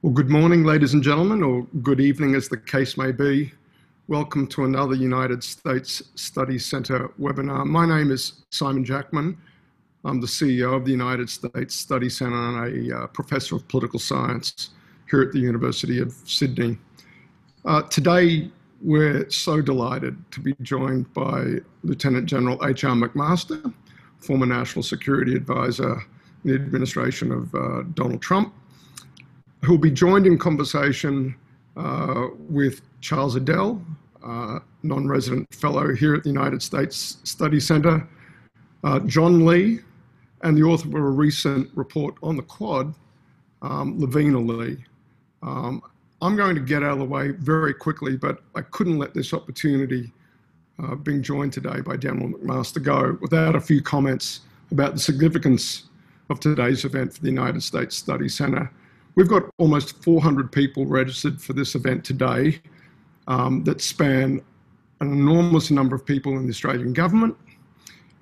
Well, good morning, ladies and gentlemen, or good evening as the case may be. Welcome to another United States Study Center webinar. My name is Simon Jackman. I'm the CEO of the United States Study Center and a uh, professor of political science here at the University of Sydney. Uh, today, we're so delighted to be joined by Lieutenant General H.R. McMaster, former National Security Advisor in the administration of uh, Donald Trump, who'll be joined in conversation uh, with Charles Edel, uh, non-resident fellow here at the United States Study Center, uh, John Lee, and the author of a recent report on the Quad, um, Lavina Lee. Um, I'm going to get out of the way very quickly, but I couldn't let this opportunity uh, being joined today by General McMaster go without a few comments about the significance of today's event for the United States Study Center. We've got almost 400 people registered for this event today um, that span an enormous number of people in the Australian government,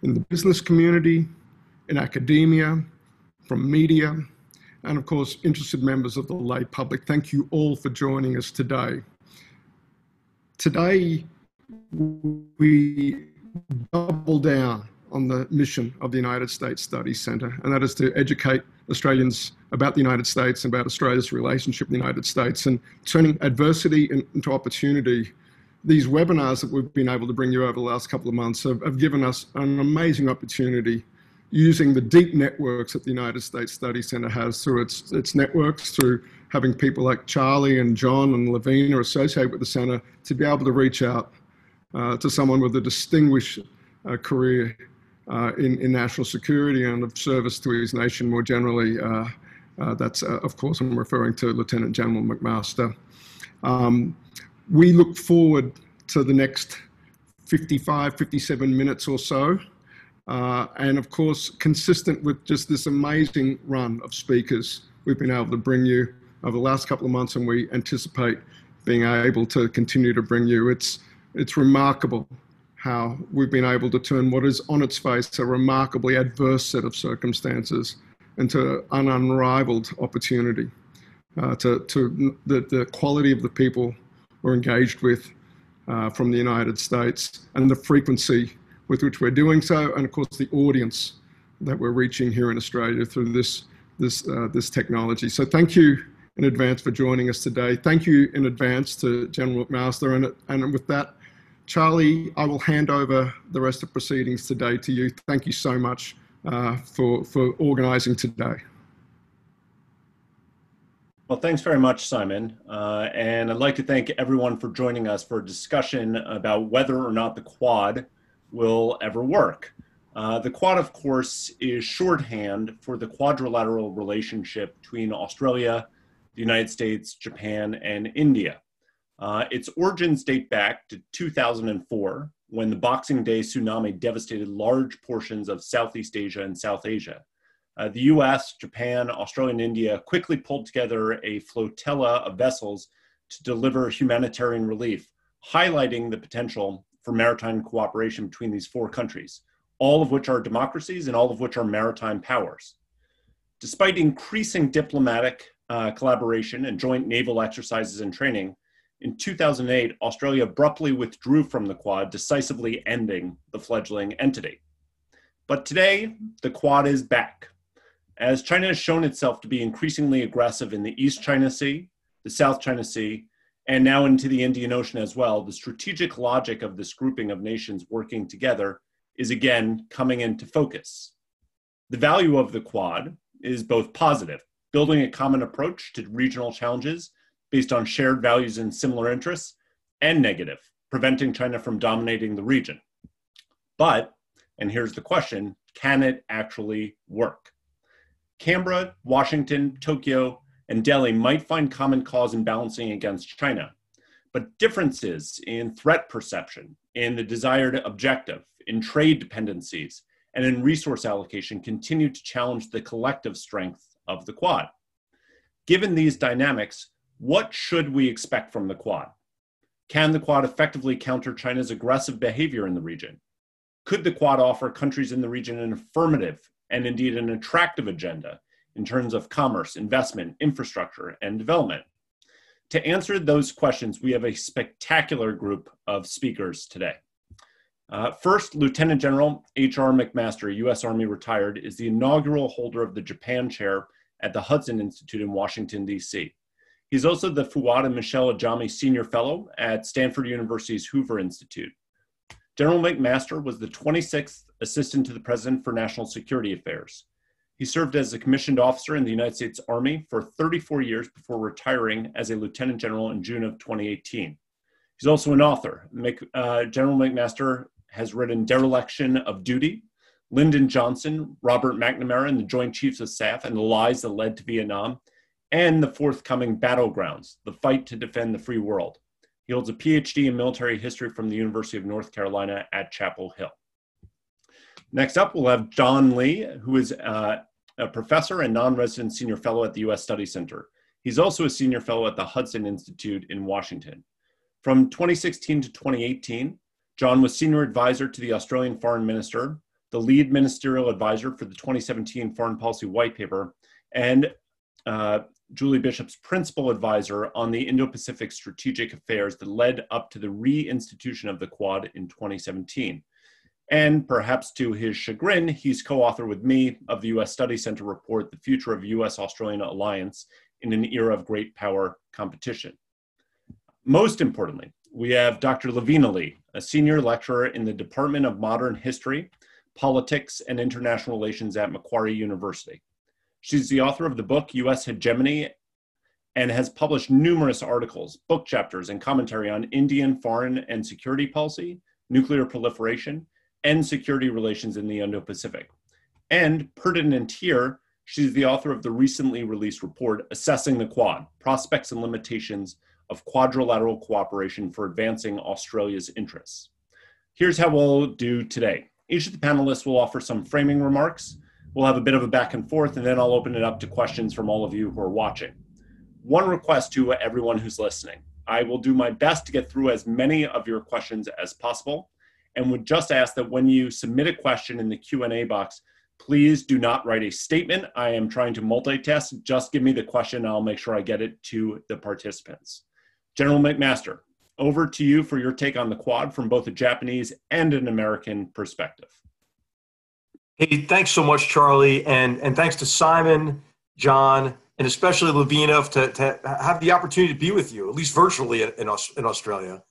in the business community, in academia, from media, and of course, interested members of the lay public. Thank you all for joining us today. Today, we double down on the mission of the United States Study Centre, and that is to educate Australians about the United States and about Australia's relationship with the United States and turning adversity into opportunity. These webinars that we've been able to bring you over the last couple of months have, have given us an amazing opportunity using the deep networks that the United States Study Center has through its, its networks, through having people like Charlie and John and Lavina associated with the center to be able to reach out uh, to someone with a distinguished uh, career in, in national security and of service to his nation more generally. Uh, uh, that's, uh, of course, I'm referring to Lieutenant General McMaster. Um, we look forward to the next 55, 57 minutes or so. Uh, and of course, consistent with just this amazing run of speakers we've been able to bring you over the last couple of months, and we anticipate being able to continue to bring you. It's, it's remarkable how we've been able to turn what is on its face a remarkably adverse set of circumstances into an unrivaled opportunity uh, to, to the, the quality of the people we're engaged with uh, from the United States and the frequency with which we're doing so, and of course the audience that we're reaching here in Australia through this, this, uh, this technology. So thank you in advance for joining us today. Thank you in advance to General McMaster, and, and with that, Charlie, I will hand over the rest of proceedings today to you. Thank you so much uh, for, for organising today. Well, thanks very much, Simon. Uh, and I'd like to thank everyone for joining us for a discussion about whether or not the Quad will ever work. Uh, the Quad, of course, is shorthand for the quadrilateral relationship between Australia, the United States, Japan, and India. Uh, its origins date back to 2004, when the Boxing Day tsunami devastated large portions of Southeast Asia and South Asia. Uh, the US, Japan, Australia, and India quickly pulled together a flotilla of vessels to deliver humanitarian relief, highlighting the potential for maritime cooperation between these four countries, all of which are democracies and all of which are maritime powers. Despite increasing diplomatic uh, collaboration and joint naval exercises and training, in 2008, Australia abruptly withdrew from the Quad, decisively ending the fledgling entity. But today, the Quad is back. As China has shown itself to be increasingly aggressive in the East China Sea, the South China Sea, and now into the Indian Ocean as well, the strategic logic of this grouping of nations working together is again coming into focus. The value of the Quad is both positive, building a common approach to regional challenges based on shared values and similar interests, and negative, preventing China from dominating the region. But, and here's the question can it actually work? Canberra, Washington, Tokyo, and Delhi might find common cause in balancing against China. But differences in threat perception, in the desired objective, in trade dependencies, and in resource allocation continue to challenge the collective strength of the Quad. Given these dynamics, what should we expect from the Quad? Can the Quad effectively counter China's aggressive behavior in the region? Could the Quad offer countries in the region an affirmative and indeed an attractive agenda in terms of commerce, investment, infrastructure, and development? To answer those questions, we have a spectacular group of speakers today. Uh, first, Lieutenant General H.R. McMaster, U.S. Army retired, is the inaugural holder of the Japan Chair at the Hudson Institute in Washington, D.C. He's also the Fuad and Michelle Ajami Senior Fellow at Stanford University's Hoover Institute. General McMaster was the 26th Assistant to the President for National Security Affairs. He served as a commissioned officer in the United States Army for 34 years before retiring as a lieutenant general in June of 2018. He's also an author. Mc, uh, general McMaster has written Dereliction of Duty, Lyndon Johnson, Robert McNamara, and the Joint Chiefs of Staff, and the Lies That Led to Vietnam, and the forthcoming Battlegrounds, The Fight to Defend the Free World. He holds a PhD in military history from the University of North Carolina at Chapel Hill. Next up, we'll have John Lee, who is uh, a professor and non-resident senior fellow at the U.S. Study Center. He's also a senior fellow at the Hudson Institute in Washington. From 2016 to 2018, John was senior advisor to the Australian Foreign Minister, the lead ministerial advisor for the 2017 Foreign Policy White Paper, and uh, Julie Bishop's principal advisor on the Indo Pacific strategic affairs that led up to the reinstitution of the Quad in 2017. And perhaps to his chagrin, he's co author with me of the US Study Center report, The Future of US Australian Alliance in an Era of Great Power Competition. Most importantly, we have Dr. Lavina Lee, a senior lecturer in the Department of Modern History, Politics, and International Relations at Macquarie University. She's the author of the book US Hegemony and has published numerous articles, book chapters, and commentary on Indian foreign and security policy, nuclear proliferation, and security relations in the Indo Pacific. And pertinent here, she's the author of the recently released report Assessing the Quad Prospects and Limitations of Quadrilateral Cooperation for Advancing Australia's Interests. Here's how we'll do today. Each of the panelists will offer some framing remarks We'll have a bit of a back and forth, and then I'll open it up to questions from all of you who are watching. One request to everyone who's listening. I will do my best to get through as many of your questions as possible and would just ask that when you submit a question in the Q&A box, please do not write a statement. I am trying to multitask. Just give me the question. I'll make sure I get it to the participants. General McMaster, over to you for your take on the Quad from both a Japanese and an American perspective. Hey, thanks so much, Charlie, and and thanks to Simon, John, and especially Lavina to, to have the opportunity to be with you, at least virtually in, in Australia.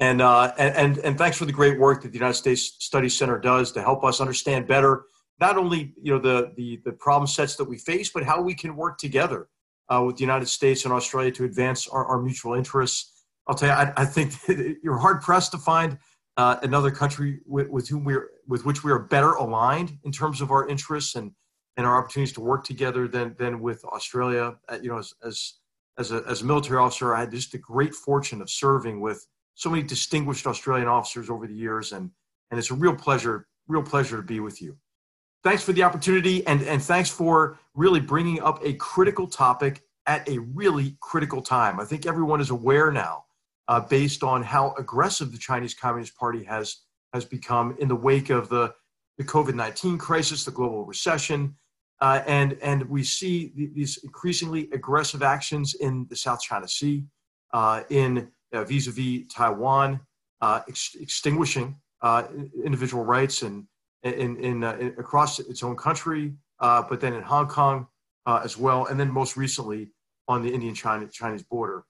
And, uh, and, and, and thanks for the great work that the United States Study Center does to help us understand better not only you know the, the, the problem sets that we face, but how we can work together uh, with the United States and Australia to advance our, our mutual interests. I'll tell you, I, I think you're hard pressed to find uh, another country with, with whom we're with which we are better aligned in terms of our interests and and our opportunities to work together than than with Australia. Uh, you know, as as as a, as a military officer, I had just the great fortune of serving with so many distinguished Australian officers over the years, and and it's a real pleasure, real pleasure to be with you. Thanks for the opportunity, and and thanks for really bringing up a critical topic at a really critical time. I think everyone is aware now uh, based on how aggressive the Chinese Communist Party has has become in the wake of the, the COVID 19 crisis, the global recession. Uh, and, and we see these increasingly aggressive actions in the South China Sea, uh, in vis a vis Taiwan, uh, ex- extinguishing uh, individual rights and in, in, uh, in, across its own country, but then in Hong Kong as well, and then most recently on the Indian China Chinese border.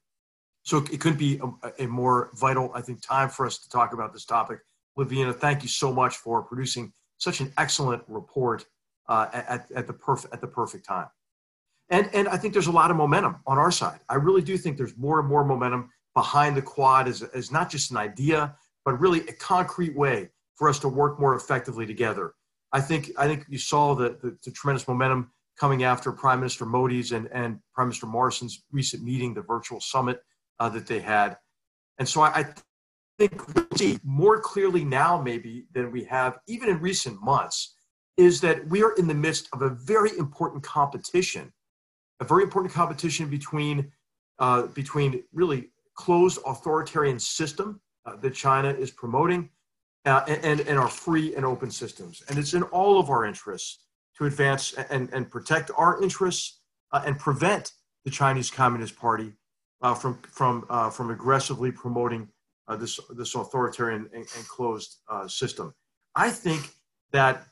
So it couldn't be a, a, more vital, I think, time for us to talk about this topic. Lavina, thank you so much for producing such an excellent report uh, at, at, the perf- at the perfect time. And, and I think there's a lot of momentum on our side. I really do think there's more and more momentum behind the quad as, as not just an idea, but really a concrete way for us to work more effectively together. I think, I think you saw the, the, the tremendous momentum coming after Prime Minister Modi's and, and Prime Minister Morrison's recent meeting, the virtual summit uh, that they had. And so I, I think we see more clearly now, maybe, than we have even in recent months, is that we are in the midst of a very important competition, a very important competition between, uh, between really closed authoritarian system uh, that China is promoting uh, and, and our free and open systems. And it's in all of our interests to advance and, and protect our interests uh, and prevent the Chinese Communist Party uh, from, from, uh, from aggressively promoting uh, this, this authoritarian and, and closed uh, system. I think that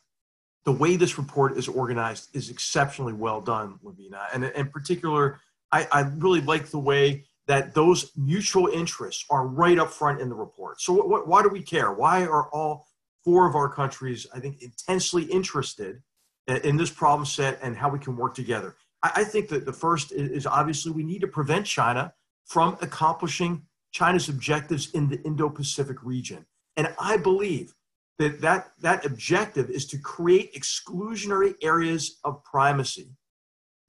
the way this report is organized is exceptionally well done, Lavina. And in particular, I, I really like the way that those mutual interests are right up front in the report. So, what, what, why do we care? Why are all four of our countries, I think, intensely interested in this problem set and how we can work together? I, think that the first is, is obviously we need to prevent China from accomplishing China's objectives in the Indo Pacific region. And I believe that, that that objective is to create exclusionary areas of primacy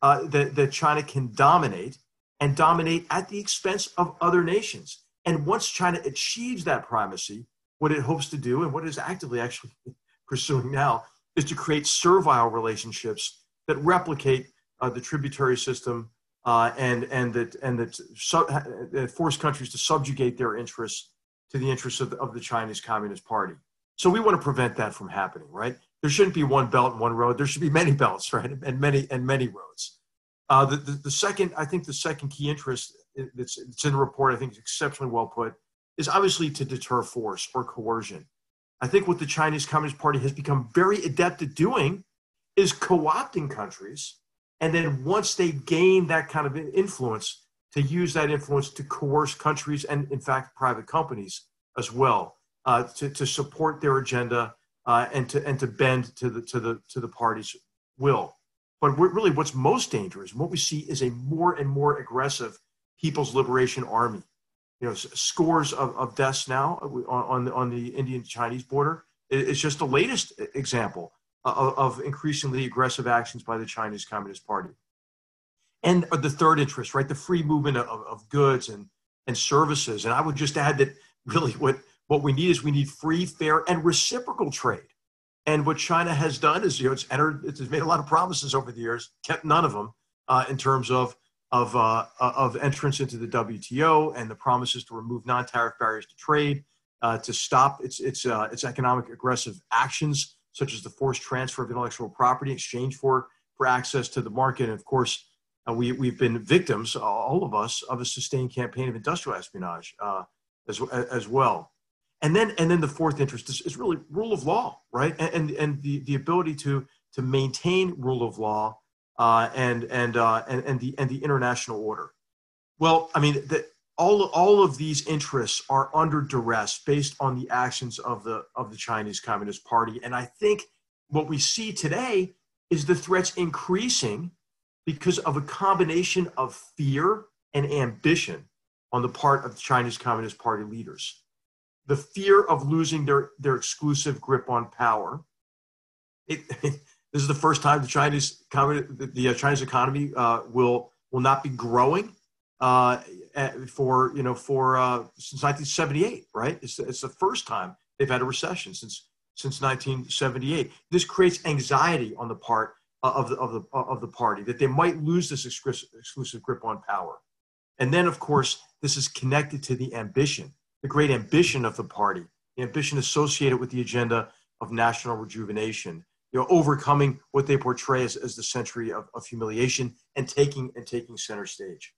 uh, that, that China can dominate and dominate at the expense of other nations. And once China achieves that primacy, what it hopes to do and what it is actively actually pursuing now is to create servile relationships that replicate uh, the tributary system uh, and and that and that, su- that force countries to subjugate their interests to the interests of the, of the Chinese Communist Party. So we want to prevent that from happening, right? There shouldn't be one belt and one road. There should be many belts, right, and many and many roads. Uh, the, the, the, second, I think, the second key interest that's, that's in the report, I think, is exceptionally well put, is obviously to deter force or coercion. I think what the Chinese Communist Party has become very adept at doing is co-opting countries, and then once they gain that kind of influence, to use that influence to coerce countries and, in fact, private companies as well uh, to, to support their agenda uh, and to and to bend to the to the to the party's will. But really, what's most dangerous, what we see, is a more and more aggressive People's Liberation Army. You know, scores of, of deaths now on, on, on the Indian Chinese border. It's just the latest example of, of increasingly aggressive actions by the Chinese Communist Party. And the third interest, right, the free movement of, of goods and, and services. And I would just add that really what what we need is we need free, fair, and reciprocal trade. And what China has done is, you know, it's entered, it's made a lot of promises over the years, kept none of them uh, in terms of of uh, of entrance into the WTO and the promises to remove non-tariff barriers to trade, uh, to stop its its uh, its economic aggressive actions such as the forced transfer of intellectual property in exchange for for access to the market. And of course, uh, we we've been victims, all of us, of a sustained campaign of industrial espionage uh, as as well. And then and then the fourth interest is, is really rule of law right? And and, and the, the ability to to maintain rule of law uh, and and, uh, and and the and the international order. Well i mean the, all all of these interests are under duress based on the actions of the of the chinese communist party. And i think what we see today is the threats increasing because of a combination of fear and ambition on the part of the chinese communist party leaders. The fear of losing their, their exclusive grip on power. It, this is the first time the Chinese the, Chinese economy uh, will will not be growing uh, for you know for uh, since 1978. Right, it's, it's the first time they've had a recession since since 1978. This creates anxiety on the part of the of the of the party that they might lose this exclusive grip on power. And then, of course, this is connected to the ambition the great ambition of the party, the ambition associated with the agenda of national rejuvenation, you know, overcoming what they portray as, as the century of, of humiliation and taking and taking center stage.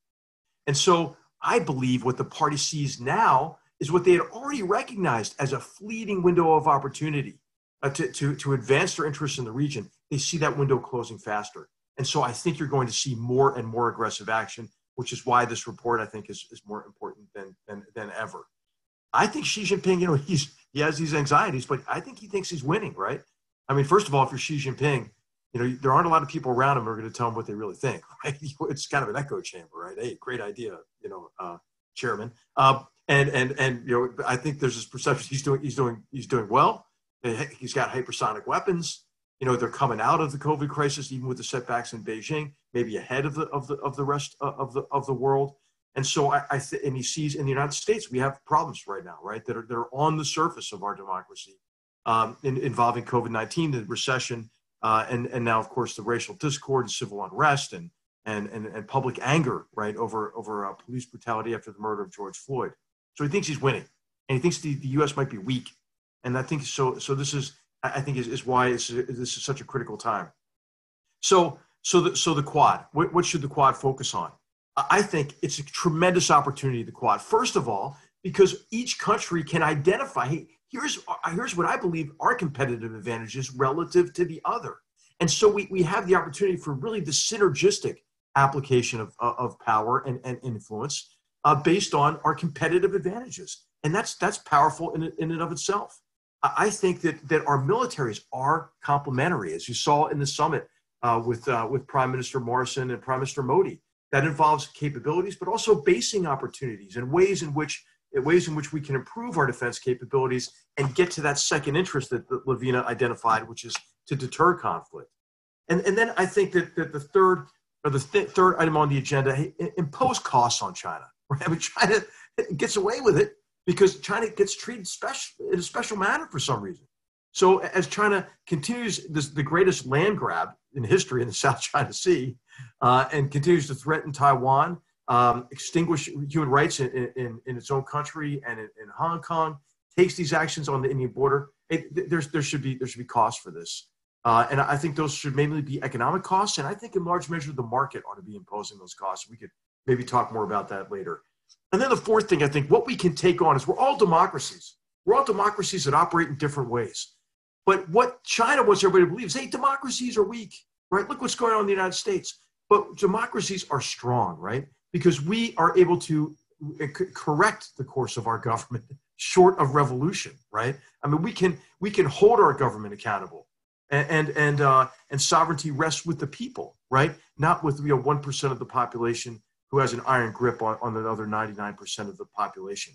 And so I believe what the party sees now is what they had already recognized as a fleeting window of opportunity uh, to, to, to advance their interests in the region. They see that window closing faster. And so I think you're going to see more and more aggressive action, which is why this report, I think, is, is more important than, than, than ever. I think Xi Jinping, you know, he's he has these anxieties, but I think he thinks he's winning, right? I mean, first of all, for Xi Jinping, you know, there aren't a lot of people around him who are going to tell him what they really think, right? It's kind of an echo chamber, right? Hey, great idea, you know, uh, chairman. Uh, and and and you know, I think there's this perception he's doing he's doing he's doing well. He's got hypersonic weapons. You know, they're coming out of the COVID crisis, even with the setbacks in Beijing, maybe ahead of the of the of the rest of the of the world. And so I, I th- and he sees in the United States we have problems right now, right? That are that are on the surface of our democracy, um, in, involving COVID nineteen, the recession, uh, and and now of course the racial discord and civil unrest and and and, and public anger, right, over over uh, police brutality after the murder of George Floyd. So he thinks he's winning, and he thinks the, the U.S. might be weak, and I think so. So this is I think is, is why this is such a critical time. So, so the, so the quad, what, what should the quad focus on? I think it's a tremendous opportunity, the quad. First of all, because each country can identify, hey, here's, here's what I believe our competitive advantages relative to the other. And so we, we have the opportunity for really the synergistic application of, of power and, and influence uh, based on our competitive advantages. And that's, that's powerful in, in and of itself. I think that, that our militaries are complementary, as you saw in the summit uh, with, uh, with Prime Minister Morrison and Prime Minister Modi. That involves capabilities, but also basing opportunities and ways in which ways in which we can improve our defense capabilities and get to that second interest that, that Lavina identified, which is to deter conflict. And, and then I think that, that the third or the th- third item on the agenda, impose costs on China. Right? I mean, China gets away with it because China gets treated special in a special manner for some reason. So as China continues this, the greatest land grab in history in the South China Sea, uh, and continues to threaten Taiwan, um, extinguish human rights in, in, in, its own country and in, in, Hong Kong, takes these actions on the Indian border. It, there's, there should be there should be costs for this, uh, and I think those should mainly be economic costs. And I think in large measure the market ought to be imposing those costs. We could maybe talk more about that later. And then the fourth thing I think what we can take on is we're all democracies. We're all democracies that operate in different ways. But what China wants everybody to believe is, hey, democracies are weak, right? Look what's going on in the United States. But democracies are strong, right? Because we are able to correct the course of our government short of revolution, right? I mean, we can we can hold our government accountable, and and and, uh, and sovereignty rests with the people, right? Not with you know one percent of the population who has an iron grip on, on the other ninety nine percent of the population.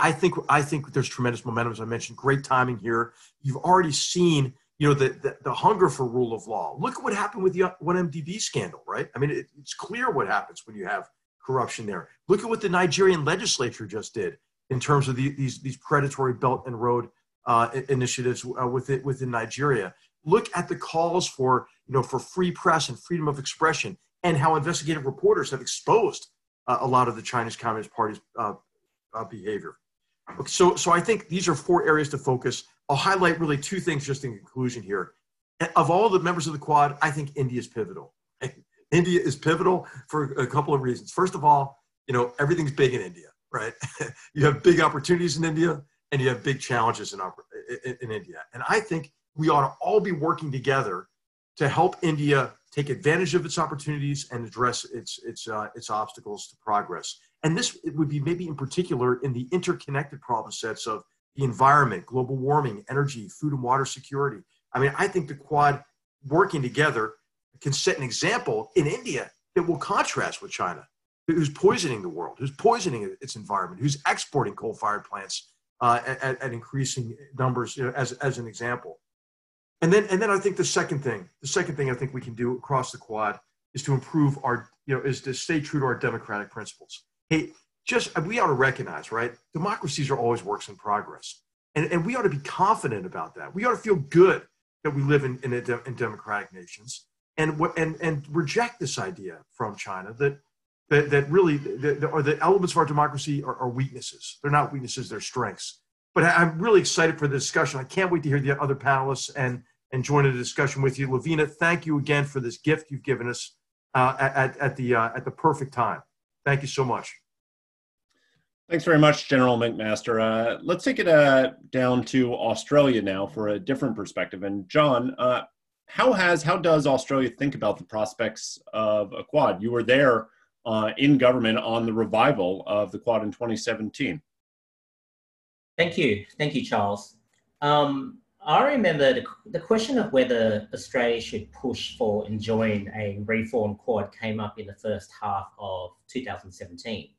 I think I think there's tremendous momentum, as I mentioned. Great timing here. You've already seen you know, the, the, the, hunger for rule of law. Look at what happened with the 1MDB scandal, right? I mean, it, it's clear what happens when you have corruption there. Look at what the Nigerian legislature just did in terms of the, these, these predatory Belt and Road uh, initiatives uh, within, within Nigeria. Look at the calls for, you know, for free press and freedom of expression and how investigative reporters have exposed uh, a lot of the Chinese Communist Party's uh, uh, behavior. So, so I think these are four areas to focus. I'll highlight really two things just in conclusion here. Of all the members of the Quad, I think India is pivotal. India is pivotal for a couple of reasons. First of all, you know, everything's big in India, right? you have big opportunities in India and you have big challenges in, in, in India. And I think we ought to all be working together to help India take advantage of its opportunities and address its, its, uh, its obstacles to progress. And this would be maybe in particular in the interconnected problem sets of the environment, global warming, energy, food and water security. I mean, I think the Quad working together can set an example in India that will contrast with China, who's poisoning the world, who's poisoning its environment, who's exporting coal fired plants uh, at, at, increasing numbers, you know, as, as an example. And then, and then I think the second thing, the second thing I think we can do across the Quad is to improve our, you know, is to stay true to our democratic principles. Hey, just we ought to recognize, right? Democracies are always works in progress. And, and we ought to be confident about that. We ought to feel good that we live in, in, de- in democratic nations and, and, and reject this idea from China that, that, that really the, the, or the elements of our democracy are, are weaknesses. They're not weaknesses, they're strengths. But I'm really excited for the discussion. I can't wait to hear the other panelists and, and join in the discussion with you. Lavina, thank you again for this gift you've given us uh, at, at, the, uh, at the perfect time. Thank you so much. Thanks very much, General McMaster. Uh, let's take it uh, down to Australia now for a different perspective. And John, uh, how has how does Australia think about the prospects of a Quad? You were there uh, in government on the revival of the Quad in 2017. Thank you, thank you, Charles. Um, I remember the, the question of whether Australia should push for and join a reform Quad came up in the first half of 2017.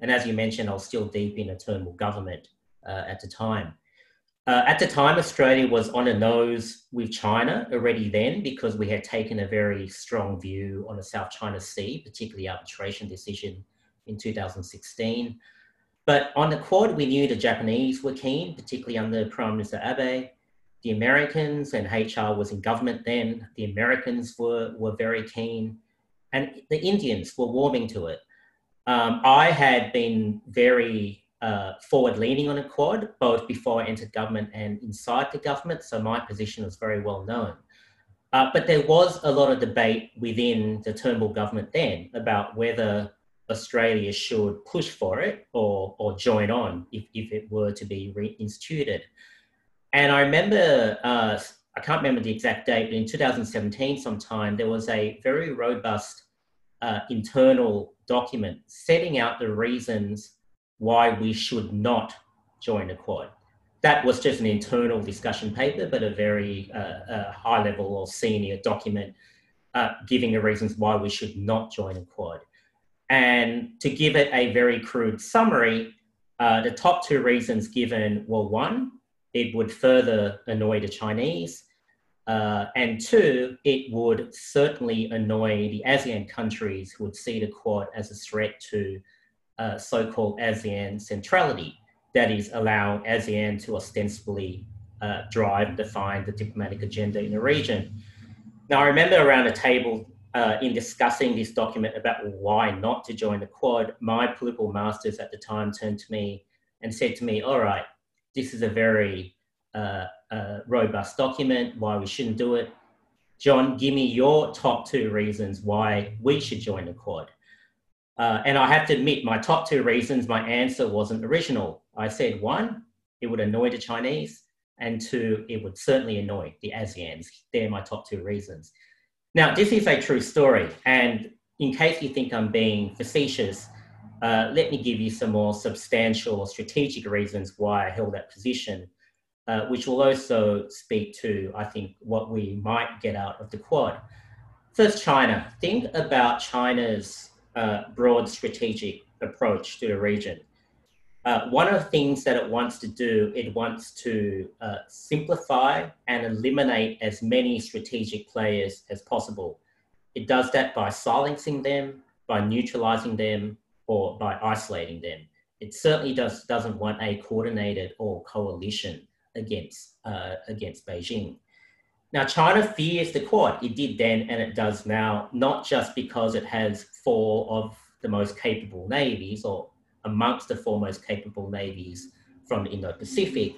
And as you mentioned, I was still deep in a Turnbull government uh, at the time. Uh, at the time, Australia was on a nose with China already then because we had taken a very strong view on the South China Sea, particularly arbitration decision in 2016. But on the Quad, we knew the Japanese were keen, particularly under Prime Minister Abe. The Americans and HR was in government then. The Americans were, were very keen. And the Indians were warming to it. Um, I had been very uh, forward leaning on a quad, both before I entered government and inside the government, so my position was very well known. Uh, but there was a lot of debate within the Turnbull government then about whether Australia should push for it or, or join on if, if it were to be reinstituted. And I remember, uh, I can't remember the exact date, but in 2017 sometime, there was a very robust uh, internal document setting out the reasons why we should not join the Quad. That was just an internal discussion paper, but a very uh, uh high level or senior document uh, giving the reasons why we should not join the Quad. And to give it a very crude summary, uh, the top two reasons given were one, it would further annoy the Chinese, uh, and two, it would certainly annoy the ASEAN countries who would see the Quad as a threat to uh, so called ASEAN centrality, that is, allowing ASEAN to ostensibly uh, drive and define the diplomatic agenda in the region. Now, I remember around a table uh, in discussing this document about why not to join the Quad, my political masters at the time turned to me and said to me, All right, this is a very uh, robust document, why we shouldn't do it. John, give me your top two reasons why we should join the Quad. Uh, and I have to admit, my top two reasons, my answer wasn't original. I said one, it would annoy the Chinese, and two, it would certainly annoy the ASEANs. They're my top two reasons. Now, this is a true story, and in case you think I'm being facetious, uh, let me give you some more substantial strategic reasons why I held that position, uh, which will also speak to, I think, what we might get out of the Quad. First, China. Think about China's uh, broad strategic approach to the region. Uh, one of the things that it wants to do, it wants to uh, simplify and eliminate as many strategic players as possible. It does that by silencing them, by neutralizing them, or by isolating them. It certainly does, doesn't want a coordinated or coalition against, uh, against Beijing. Now, China fears the Quad. It did then and it does now, not just because it has four of the most capable navies or amongst the four most capable navies from the Indo-Pacific,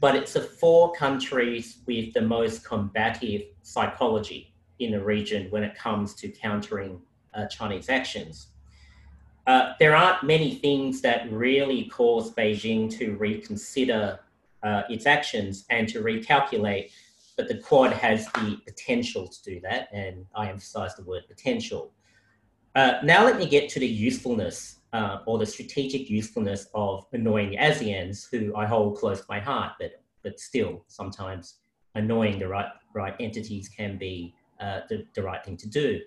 but it's the four countries with the most combative psychology in the region when it comes to countering uh, Chinese actions. Uh, there aren't many things that really cause Beijing to reconsider uh, its actions and to recalculate, but the Quad has the potential to do that, and I emphasize the word potential. Uh, now let me get to the usefulness uh, or the strategic usefulness of annoying ASEANs, who I hold close to my heart, but but still sometimes annoying the right right entities can be uh, the, the right thing to do.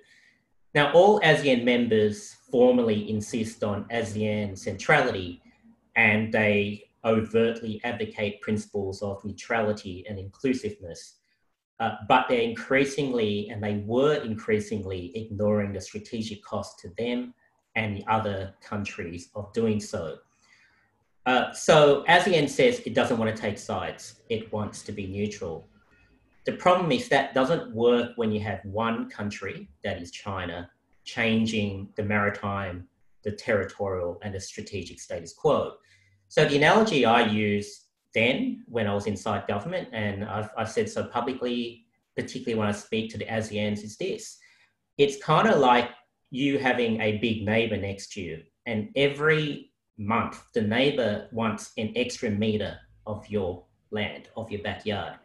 Now, all ASEAN members formally insist on ASEAN centrality, and they overtly advocate principles of neutrality and inclusiveness. Uh, but they're increasingly, and they were increasingly, ignoring the strategic cost to them and the other countries of doing so. Uh, so ASEAN says it doesn't want to take sides, it wants to be neutral. The problem is that doesn't work when you have one country, that is China, changing the maritime, the territorial, and the strategic status quo. So the analogy I used then when I was inside government, and I've, I've said so publicly, particularly when I speak to the ASEANs, is this. It's kind of like you having a big neighbor next to you, and every month the neighbor wants an extra meter of your land, of your backyard.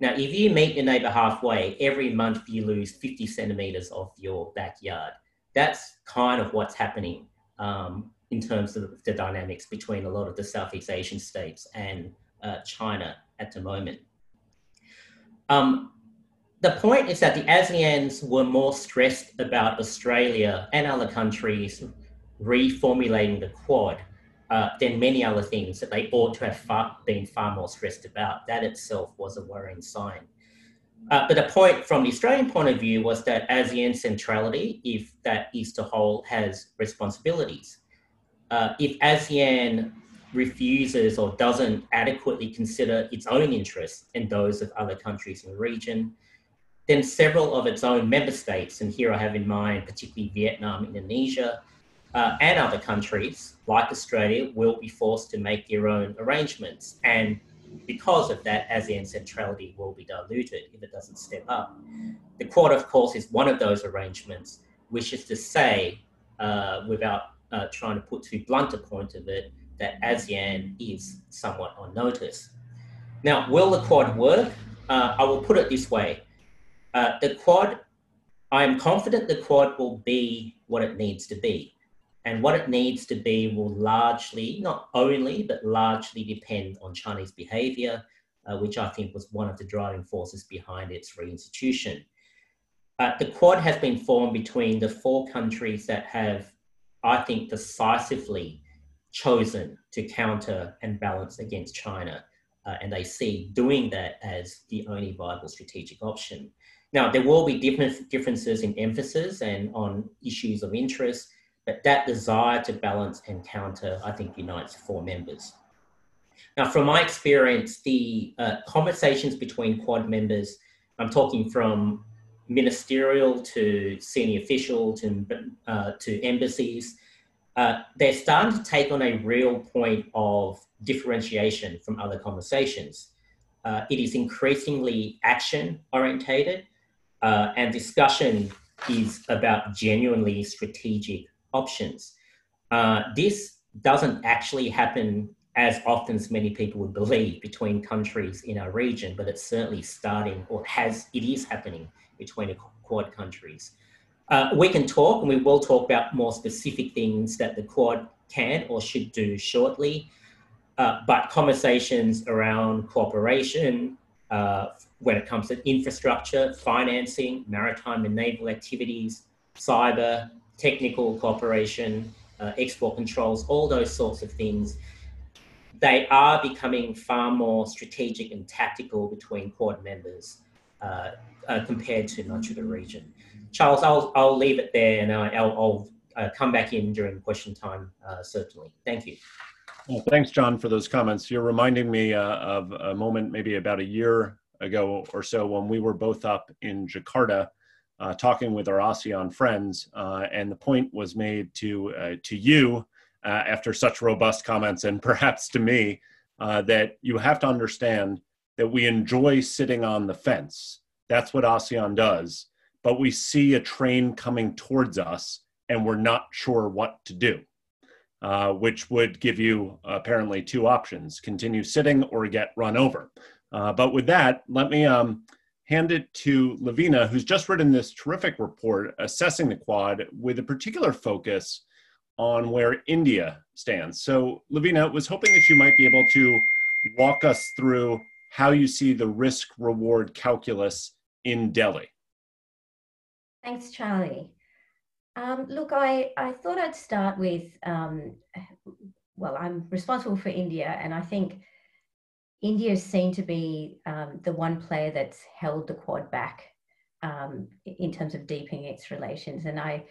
Now, if you meet your neighbor halfway, every month you lose 50 centimeters of your backyard. That's kind of what's happening um, in terms of the dynamics between a lot of the Southeast Asian states and uh, China at the moment. Um, the point is that the ASEANs were more stressed about Australia and other countries reformulating the Quad uh, than many other things that they ought to have far, been far more stressed about. That itself was a worrying sign. Uh, but the point from the Australian point of view was that ASEAN centrality, if that is to hold, has responsibilities. Uh, if ASEAN refuses or doesn't adequately consider its own interests and those of other countries in the region, then several of its own member states, and here I have in mind particularly Vietnam, Indonesia, uh, and other countries like Australia will be forced to make their own arrangements. And because of that, ASEAN centrality will be diluted if it doesn't step up. The Quad, of course, is one of those arrangements, which is to say, uh, without uh, trying to put too blunt a point of it, that ASEAN is somewhat on notice. Now, will the Quad work? Uh, I will put it this way. Uh, the Quad, I am confident the Quad will be what it needs to be. And what it needs to be will largely, not only, but largely depend on Chinese behavior, uh, which I think was one of the driving forces behind its reinstitution. Uh, the Quad has been formed between the four countries that have, I think, decisively chosen to counter and balance against China. Uh, and they see doing that as the only viable strategic option. Now, there will be different differences in emphasis and on issues of interest, but that desire to balance and counter, I think, unites four members. Now, from my experience, the uh, conversations between Quad members, I'm talking from ministerial to senior official to, uh, to embassies, uh, they're starting to take on a real point of differentiation from other conversations. Uh, it is increasingly action orientated, uh, and discussion is about genuinely strategic options. Uh, this doesn't actually happen as often as many people would believe between countries in our region, but it's certainly starting or has, it is happening between Quad countries. Uh, we can talk and we will talk about more specific things that the Quad can or should do shortly. Uh, but conversations around cooperation uh, when it comes to infrastructure, financing, maritime and naval activities, cyber, technical cooperation, uh, export controls, all those sorts of things, they are becoming far more strategic and tactical between Quad members uh, uh, compared to much of the region. Charles, I'll, I'll leave it there and I'll, I'll uh, come back in during question time, uh, certainly. Thank you. Well, thanks, John, for those comments. You're reminding me uh, of a moment maybe about a year ago or so when we were both up in Jakarta uh, talking with our ASEAN friends, uh, and the point was made to uh, to you uh, after such robust comments, and perhaps to me, uh, that you have to understand that we enjoy sitting on the fence. That's what ASEAN does, but we see a train coming towards us, and we're not sure what to do. Uh, which would give you apparently two options continue sitting or get run over. but with that, let me um, hand it to Lavina, who's just written this terrific report assessing the Quad with a particular focus on where India stands. So, Lavina, was hoping that you might be able to walk us through how you see the risk reward calculus in Delhi. Thanks, Charlie. Um, look, I, I thought I'd start with, um, well, I'm responsible for India, and I think India seen to be um, the one player that's held the Quad back um, in terms of deepening its relations. And I,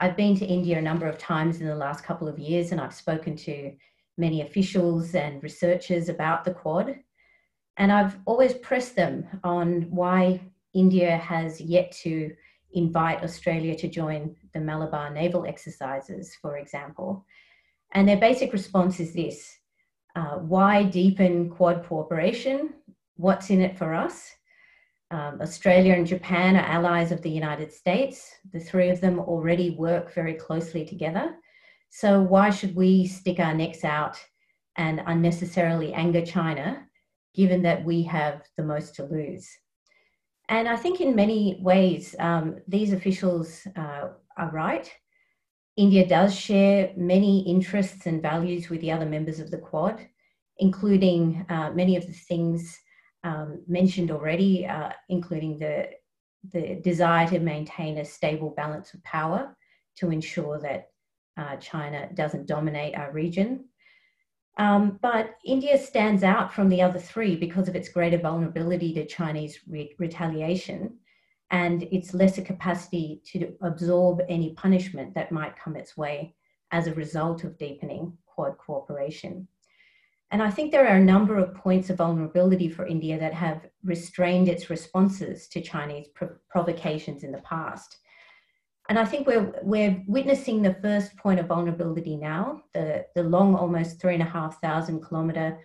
I've been to India a number of times in the last couple of years, and I've spoken to many officials and researchers about the Quad. And I've always pressed them on why India has yet to invite Australia to join the Malabar naval exercises, for example. And their basic response is this uh, why deepen Quad cooperation? What's in it for us? Um, Australia and Japan are allies of the United States. The three of them already work very closely together. So, why should we stick our necks out and unnecessarily anger China, given that we have the most to lose? And I think in many ways, um, these officials uh, are right. India does share many interests and values with the other members of the Quad, including uh, many of the things um, mentioned already, uh, including the, the desire to maintain a stable balance of power to ensure that uh, China doesn't dominate our region. Um, but India stands out from the other three because of its greater vulnerability to Chinese re- retaliation and its lesser capacity to absorb any punishment that might come its way as a result of deepening Quad cooperation. And I think there are a number of points of vulnerability for India that have restrained its responses to Chinese provocations in the past. And I think we're, we're witnessing the first point of vulnerability now, the, the long, almost three and a half thousand kilometre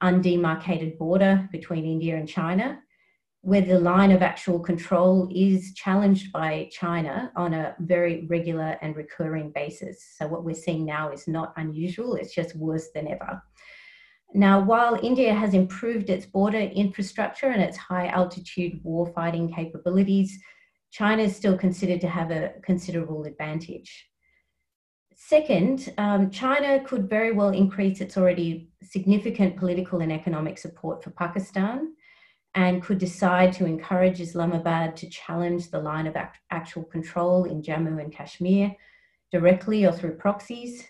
undemarcated border between India and China, where the line of actual control is challenged by China on a very regular and recurring basis. So, what we're seeing now is not unusual, it's just worse than ever. Now, while India has improved its border infrastructure and its high altitude warfighting capabilities, China is still considered to have a considerable advantage. Second, um, China could very well increase its already significant political and economic support for Pakistan and could decide to encourage Islamabad to challenge the line of act- actual control in Jammu and Kashmir directly or through proxies.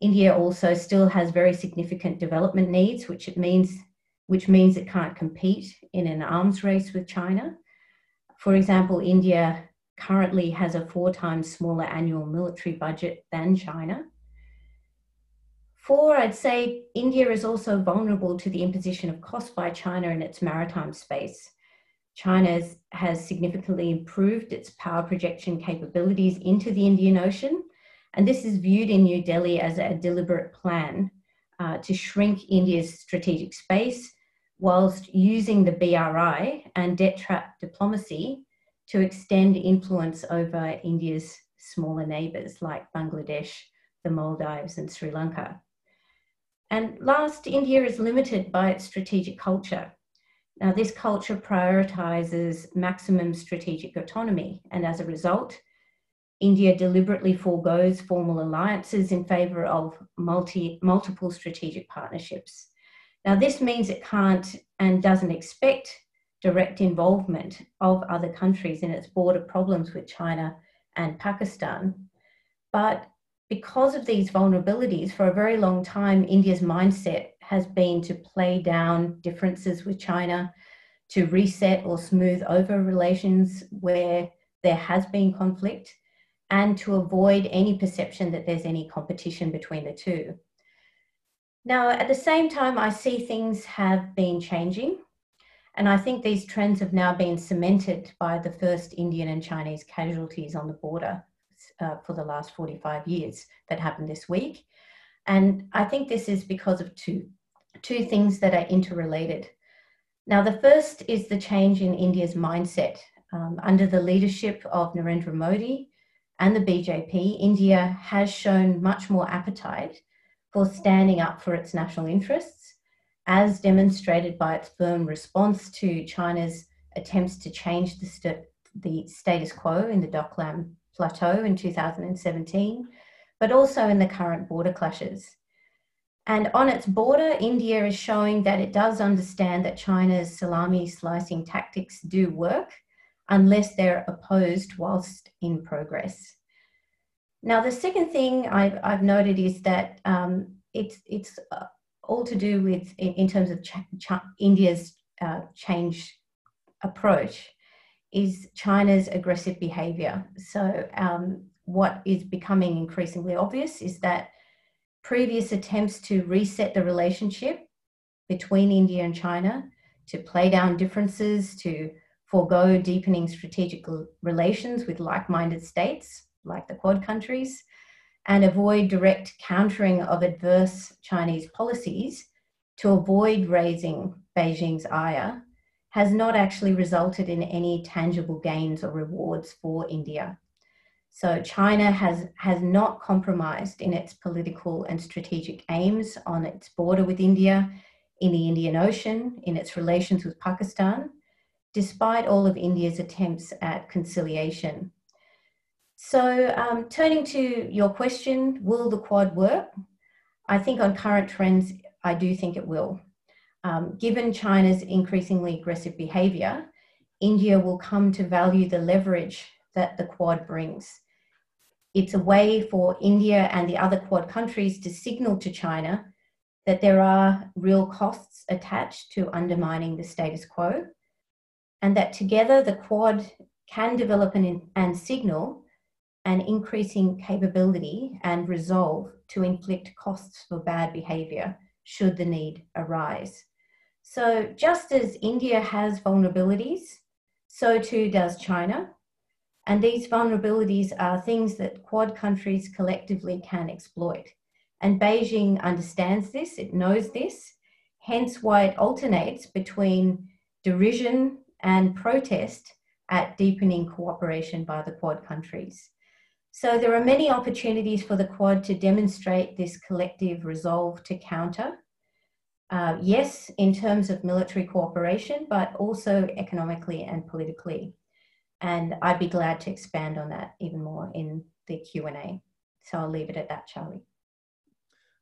India also still has very significant development needs, which it means which means it can't compete in an arms race with China. For example, India currently has a four times smaller annual military budget than China. Four, I'd say India is also vulnerable to the imposition of cost by China in its maritime space. China has significantly improved its power projection capabilities into the Indian Ocean, and this is viewed in New Delhi as a deliberate plan uh, to shrink India's strategic space whilst using the BRI and debt trap diplomacy to extend influence over India's smaller neighbours like Bangladesh, the Maldives, and Sri Lanka. And last, India is limited by its strategic culture. Now, this culture prioritizes maximum strategic autonomy, and as a result, India deliberately foregoes formal alliances in favor of multi, multiple strategic partnerships. Now, this means it can't and doesn't expect direct involvement of other countries in its border problems with China and Pakistan. But because of these vulnerabilities, for a very long time, India's mindset has been to play down differences with China, to reset or smooth over relations where there has been conflict, and to avoid any perception that there's any competition between the two. Now, at the same time, I see things have been changing. And I think these trends have now been cemented by the first Indian and Chinese casualties on the border uh, for the last 45 years that happened this week. And I think this is because of two, two things that are interrelated. Now, the first is the change in India's mindset. Um, under the leadership of Narendra Modi and the BJP, India has shown much more appetite for standing up for its national interests, as demonstrated by its firm response to China's attempts to change the, st- the status quo in the Doklam plateau in 2017, but also in the current border clashes. And on its border, India is showing that it does understand that China's salami slicing tactics do work unless they're opposed whilst in progress. Now, the second thing I've, I've noted is that um, it's, it's uh, all to do with, in, in terms of India's uh, change approach, is China's aggressive behavior. So, um, what is becoming increasingly obvious is that previous attempts to reset the relationship between India and China, to play down differences, to forego deepening strategic relations with like minded states like the Quad countries, and avoid direct countering of adverse Chinese policies to avoid raising Beijing's ire has not actually resulted in any tangible gains or rewards for India. So China has, has not compromised in its political and strategic aims on its border with India, in the Indian Ocean, in its relations with Pakistan, despite all of India's attempts at conciliation. So um, turning to your question, will the Quad work? I think on current trends, I do think it will. Um, given China's increasingly aggressive behavior, India will come to value the leverage that the Quad brings. It's a way for India and the other Quad countries to signal to China that there are real costs attached to undermining the status quo, and that together the Quad can develop an, and signal an increasing capability and resolve to inflict costs for bad behavior should the need arise. So, just as India has vulnerabilities, so too does China. And these vulnerabilities are things that Quad countries collectively can exploit. And Beijing understands this, it knows this, hence why it alternates between derision and protest at deepening cooperation by the Quad countries. So there are many opportunities for the Quad to demonstrate this collective resolve to counter. Uh, yes, in terms of military cooperation, but also economically and politically. And I'd be glad to expand on that even more in the Q&A. So I'll leave it at that, Charlie.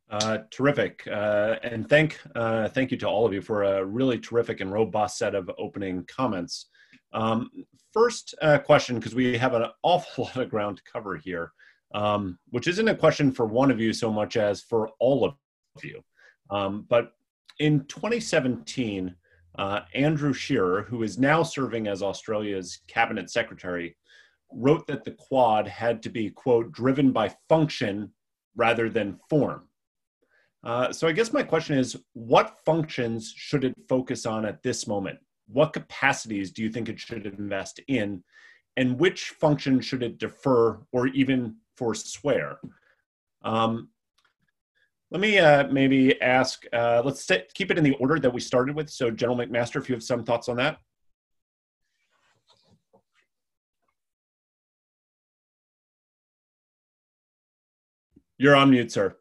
Uh, terrific, uh, and thank uh, thank you to all of you for a really terrific and robust set of opening comments. Um, first uh, question, because we have an awful lot of ground to cover here, um, which isn't a question for one of you so much as for all of you. Um, but in 2017, uh, Andrew Shearer, who is now serving as Australia's cabinet secretary, wrote that the Quad had to be, quote, driven by function rather than form. Uh, so I guess my question is, what functions should it focus on at this moment? What capacities do you think it should invest in? And which function should it defer or even forswear? Um, let me uh, maybe ask uh, let's keep it in the order that we started with. So general mcmaster if you have some thoughts on that. You're on mute sir.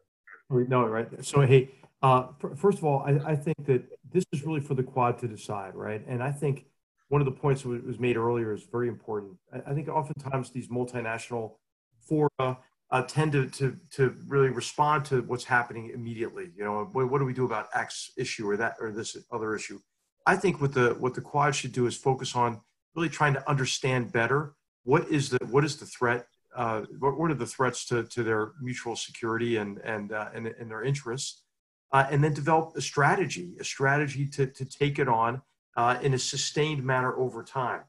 No right so hey uh, first of all I, I think that this is really for the quad to decide, right? And I think one of the points that was made earlier is very important. I think oftentimes these multinational fora uh, tend to, to, to really respond to what's happening immediately. You know, what, what do we do about X issue or that or this other issue? I think what the what the quad should do is focus on really trying to understand better what is the what is the threat uh, what, what are the threats to, to their mutual security and and, uh, and and their interests uh, and then develop a strategy, a strategy to, to take it on uh, in a sustained manner over time.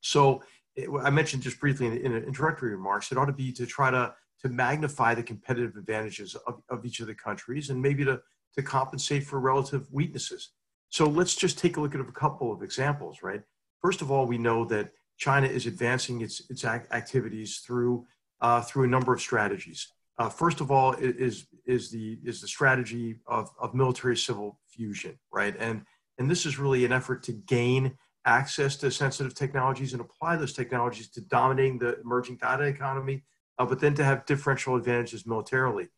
So it, I mentioned just briefly in, in introductory remarks, it ought to be to try to, to magnify the competitive advantages of, of each of the countries and maybe to, to compensate for relative weaknesses. So let's just take a look at a couple of examples, right? First of all, we know that China is advancing its, its activities through, uh, through a number of strategies. Uh, first of all, is is the is the strategy of, of military civil fusion, right? And and this is really an effort to gain access to sensitive technologies and apply those technologies to dominating the emerging data economy, uh, but then to have differential advantages militarily.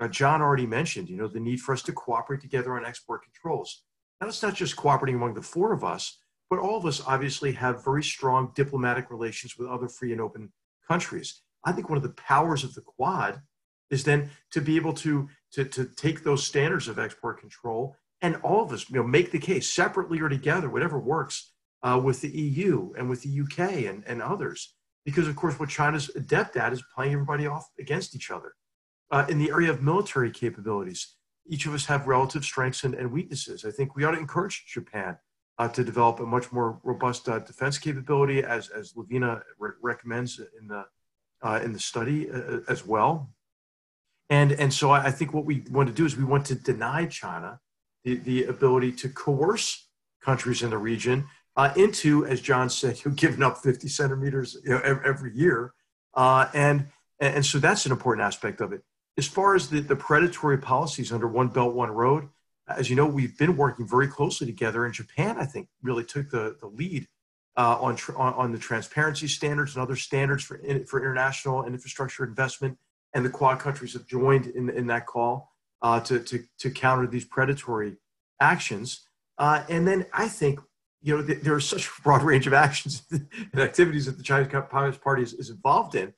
Now, John already mentioned, you know, the need for us to cooperate together on export controls. Now, it's not just cooperating among the four of us, but all of us obviously have very strong diplomatic relations with other free and open countries. I think one of the powers of the Quad is then to be able to, to, to take those standards of export control and all of us you know, make the case separately or together, whatever works uh, with the EU and with the UK and, and others. Because, of course, what China's adept at is playing everybody off against each other. Uh, in the area of military capabilities, each of us have relative strengths and, and weaknesses. I think we ought to encourage Japan uh, to develop a much more robust uh, defense capability, as, as Lavina re- recommends in the, uh, in the study uh, as well. And, and so I think what we want to do is we want to deny China the, the ability to coerce countries in the region uh, into, as John said, you know, giving up 50 centimeters you know, every year. Uh, and, and so that's an important aspect of it. As far as the, the predatory policies under One Belt, One Road, as you know, we've been working very closely together. And Japan, I think, really took the, the lead uh, on, on, on the transparency standards and other standards for, in, for international and infrastructure investment and the Quad countries have joined in, in that call uh, to, to, to counter these predatory actions. Uh, and then I think, you know, th- there are such a broad range of actions and activities that the Chinese Communist Party is, is involved in,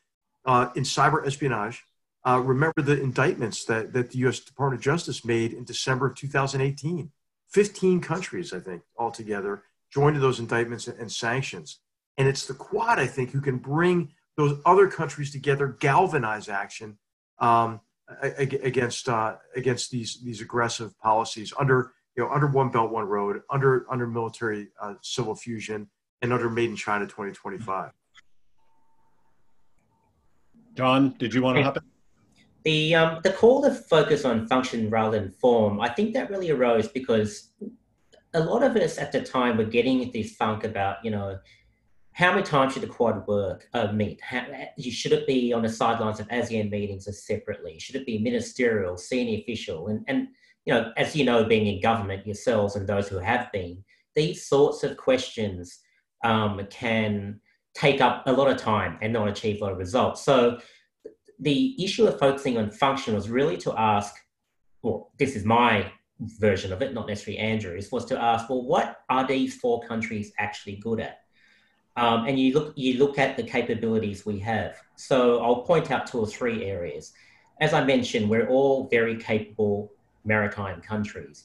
uh, in cyber espionage. Uh, remember the indictments that, that the U.S. Department of Justice made in December of 2018. 15 countries, I think, altogether joined in those indictments and, and sanctions. And it's the Quad, I think, who can bring those other countries together galvanize action um, against uh, against these these aggressive policies under you know under one belt one road under under military uh, civil fusion and under made in china 2025 john did you want to hop in? The um, the call to focus on function rather than form i think that really arose because a lot of us at the time were getting this funk about you know how many times should the quad work uh, meet? How, should it be on the sidelines of ASEAN meetings or separately? Should it be ministerial, senior official? And and you know, as you know, being in government yourselves and those who have been, these sorts of questions um, can take up a lot of time and not achieve a lot of results. So the issue of focusing on function was really to ask, well, this is my version of it, not necessarily Andrew's, was to ask, well, what are these four countries actually good at? Um, and you look, you look at the capabilities we have. So I'll point out two or three areas. As I mentioned, we're all very capable maritime countries.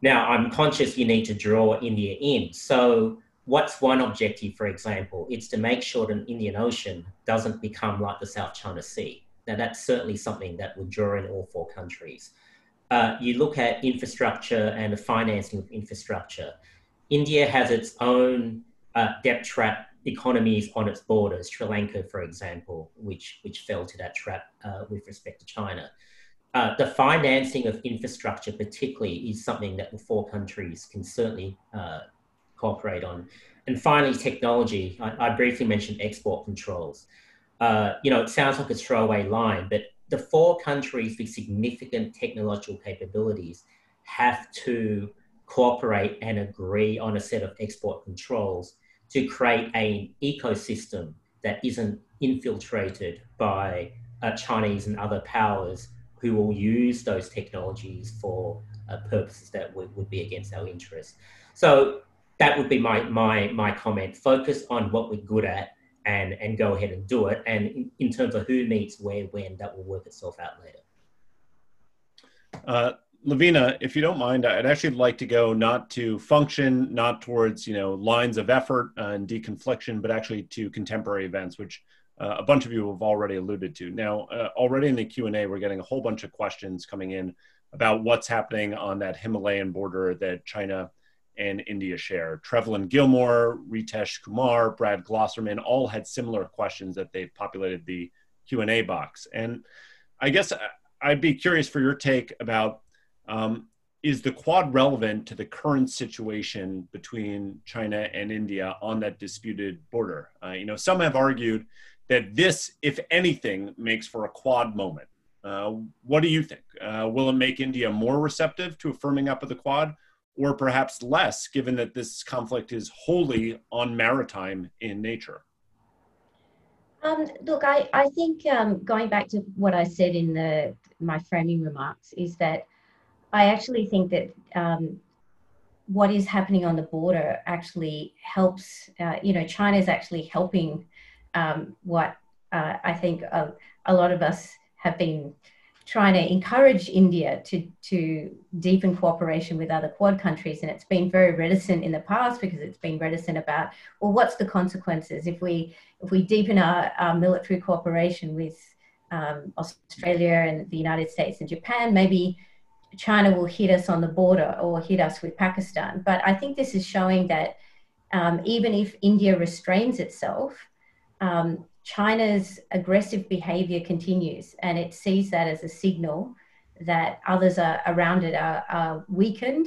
Now, I'm conscious you need to draw India in. So what's one objective, for example? It's to make sure that the Indian Ocean doesn't become like the South China Sea. Now, that's certainly something that would draw in all four countries. Uh, you look at infrastructure and the financing of infrastructure. India has its own uh, debt trap economies on its borders, Sri Lanka, for example, which, which fell to that trap uh, with respect to China. Uh, the financing of infrastructure, particularly, is something that the four countries can certainly uh, cooperate on. And finally, technology. I, I briefly mentioned export controls. Uh, you know, it sounds like a throwaway line, but the four countries with significant technological capabilities have to cooperate and agree on a set of export controls to create an ecosystem that isn't infiltrated by uh, Chinese and other powers who will use those technologies for uh, purposes that would, would be against our interests. So that would be my my my comment. Focus on what we're good at and and go ahead and do it. And in, in terms of who meets where, when, that will work itself out later. Uh, Lavina, if you don't mind, I'd actually like to go not to function, not towards you know lines of effort and deconfliction, but actually to contemporary events, which uh, a bunch of you have already alluded to. Now, uh, already in the Q and A, we're getting a whole bunch of questions coming in about what's happening on that Himalayan border that China and India share. Trevlin Gilmore, Ritesh Kumar, Brad Glosserman all had similar questions that they've populated the Q&A box. And I guess I'd be curious for your take about um, is the Quad relevant to the current situation between China and India on that disputed border? Uh, you know, some have argued that this, if anything, makes for a Quad moment. Uh, what do you think? Uh, will it make India more receptive to a firming up of the Quad, or perhaps less, given that this conflict is wholly on maritime in nature? Um, look, I, I think um, going back to what I said in the my framing remarks is that I actually think that um, what is happening on the border actually helps. Uh, you know, China is actually helping um, what uh, I think a, a lot of us have been trying to encourage India to, to deepen cooperation with other Quad countries. And it's been very reticent in the past because it's been reticent about, well, what's the consequences if we, if we deepen our, our military cooperation with um, Australia and the United States and Japan, maybe China will hit us on the border or hit us with Pakistan. But I think this is showing that um, even if India restrains itself, um, China's aggressive behavior continues and it sees that as a signal that others are, around it are, are weakened,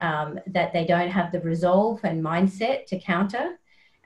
um, that they don't have the resolve and mindset to counter.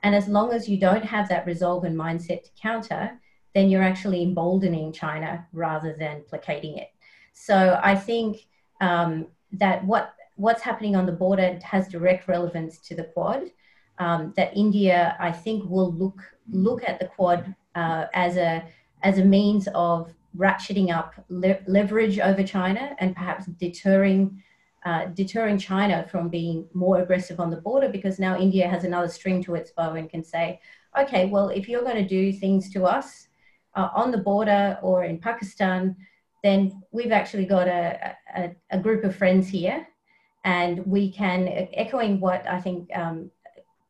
And as long as you don't have that resolve and mindset to counter, then you're actually emboldening China rather than placating it. So I think um, that what what's happening on the border has direct relevance to the Quad um, that India, I think, will look look at the Quad uh, as a as a means of ratcheting up le- leverage over China and perhaps deterring uh, deterring China from being more aggressive on the border because now India has another string to its bow and can say, okay, well, if you're going to do things to us uh, on the border or in Pakistan, then we've actually got a, a, a group of friends here and we can, echoing what I think um,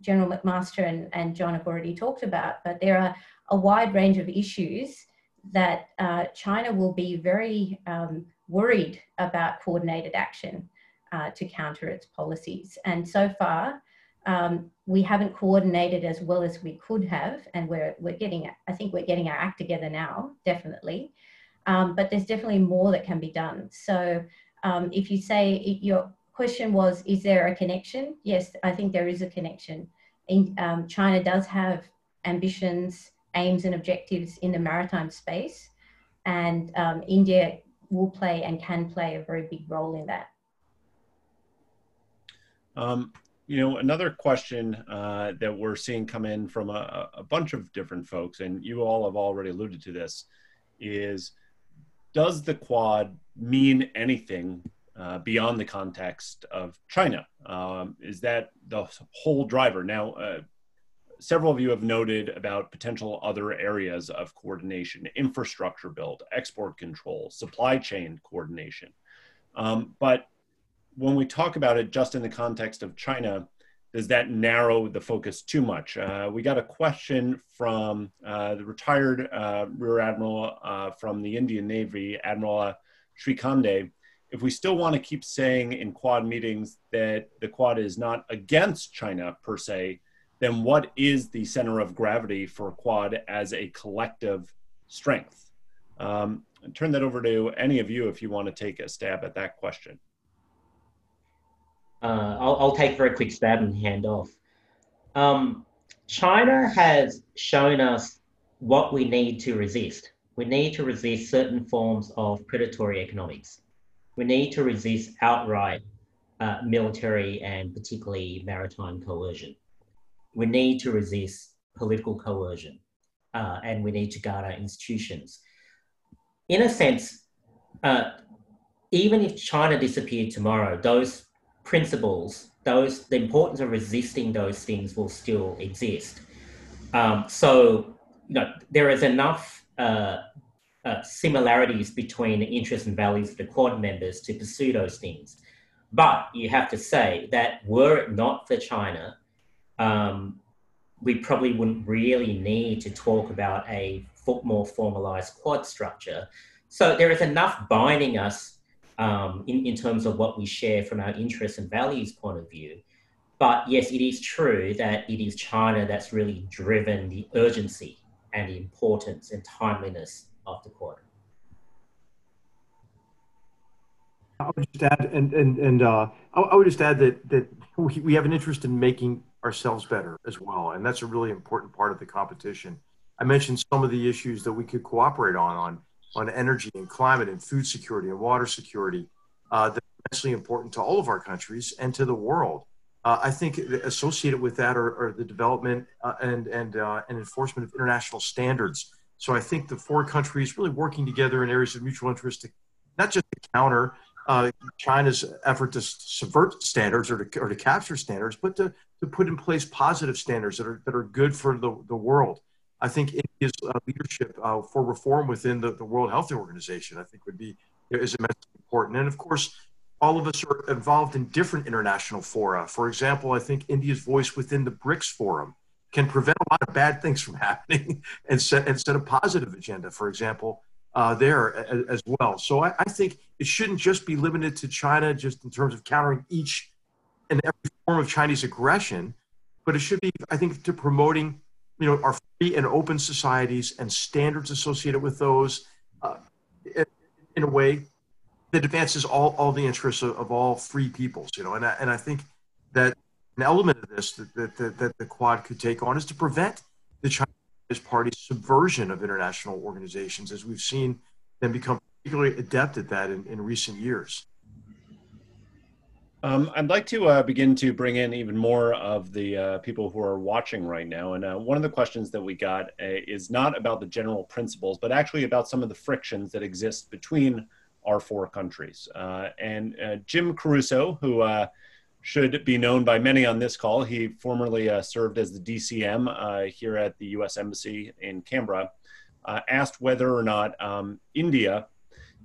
General McMaster and, and John have already talked about, but there are a wide range of issues that uh, China will be very um, worried about coordinated action uh, to counter its policies. And so far, um, we haven't coordinated as well as we could have, and we're, we're getting, I think we're getting our act together now, definitely. Um, but there's definitely more that can be done. So um, if you say your question was, is there a connection? Yes, I think there is a connection. In, um, China does have ambitions, aims, and objectives in the maritime space, and um, India will play and can play a very big role in that. Um, you know, another question uh, that we're seeing come in from a, a, bunch of different folks, and you all have already alluded to this, is does the Quad mean anything uh, beyond the context of China? Um, is that the whole driver? Now, uh, several of you have noted about potential other areas of coordination, infrastructure build, export control, supply chain coordination. Um, but when we talk about it just in the context of China, does that narrow the focus too much? Uh, we got a question from uh, the retired uh, Rear Admiral uh, from the Indian Navy, Admiral Shrikhande. If we still want to keep saying in Quad meetings that the Quad is not against China per se, then what is the center of gravity for Quad as a collective strength? Um, turn that over to any of you if you want to take a stab at that question. Uh, I'll, I'll, take a very quick stab and hand off. Um, China has shown us what we need to resist. We need to resist certain forms of predatory economics. We need to resist outright uh, military and particularly maritime coercion. We need to resist political coercion uh, and we need to guard our institutions. In a sense, uh, even if China disappeared tomorrow, those principles, those the importance of resisting those things will still exist. Um, so, you know, there is enough uh, uh, similarities between the interests and values of the Quad members to pursue those things. But you have to say that were it not for China, um, we probably wouldn't really need to talk about a more formalized Quad structure. So there is enough binding us um, in, in terms of what we share from our interests and values point of view. But yes, it is true that it is China that's really driven the urgency and the importance and timeliness of the Quad. I would just add, and and and uh, I would just add that that we have an interest in making ourselves better as well, and that's a really important part of the competition. I mentioned some of the issues that we could cooperate on on on energy and climate and food security and water security uh, that are immensely important to all of our countries and to the world. Uh, I think associated with that are, are the development uh, and and uh, and enforcement of international standards. So I think the four countries really working together in areas of mutual interest to not just to counter uh, China's effort to subvert standards or to, or to capture standards, but to, to put in place positive standards that are, that are good for the, the world. I think India's uh, leadership uh, for reform within the, the World Health Organization, I think, would be is immensely important. And of course, all of us are involved in different international fora. For example, I think India's voice within the BRICS forum can prevent a lot of bad things from happening and set and set a positive agenda. For example, uh, there as, as, well. So I, I, think it shouldn't just be limited to China, just in terms of countering each and every form of Chinese aggression, but it should be, I think, to promoting you know, our free and open societies and standards associated with those uh, in, a way that advances all, all the interests of, of, all free peoples, you know, and I, and I think that an element of this that, that, that, that the Quad could take on is to prevent the Chinese Party's subversion of international organizations, as we've seen them become particularly adept at that in, in recent years. Um, I'd like to uh, begin to bring in even more of the uh, people who are watching right now. And uh, one of the questions that we got uh, is not about the general principles, but actually about some of the frictions that exist between our four countries. Uh, and uh, Jim Carouso, who should be known by many on this call, he formerly served as the DCM here at the US Embassy in Canberra, asked whether or not um, India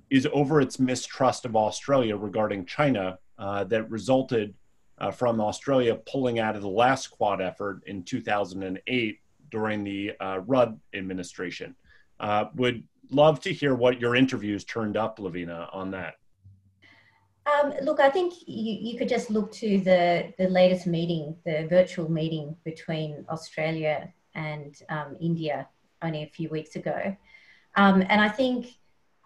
is over its mistrust of Australia regarding China uh, that resulted uh, from Australia pulling out of the last Quad effort in 2008 during the uh, Rudd administration. Uh, would love to hear what your interviews turned up, Lavina, on that. Um, look, I think you, you, could just look to the, the latest meeting, the virtual meeting between Australia and um, India only a few weeks ago. Um, and I think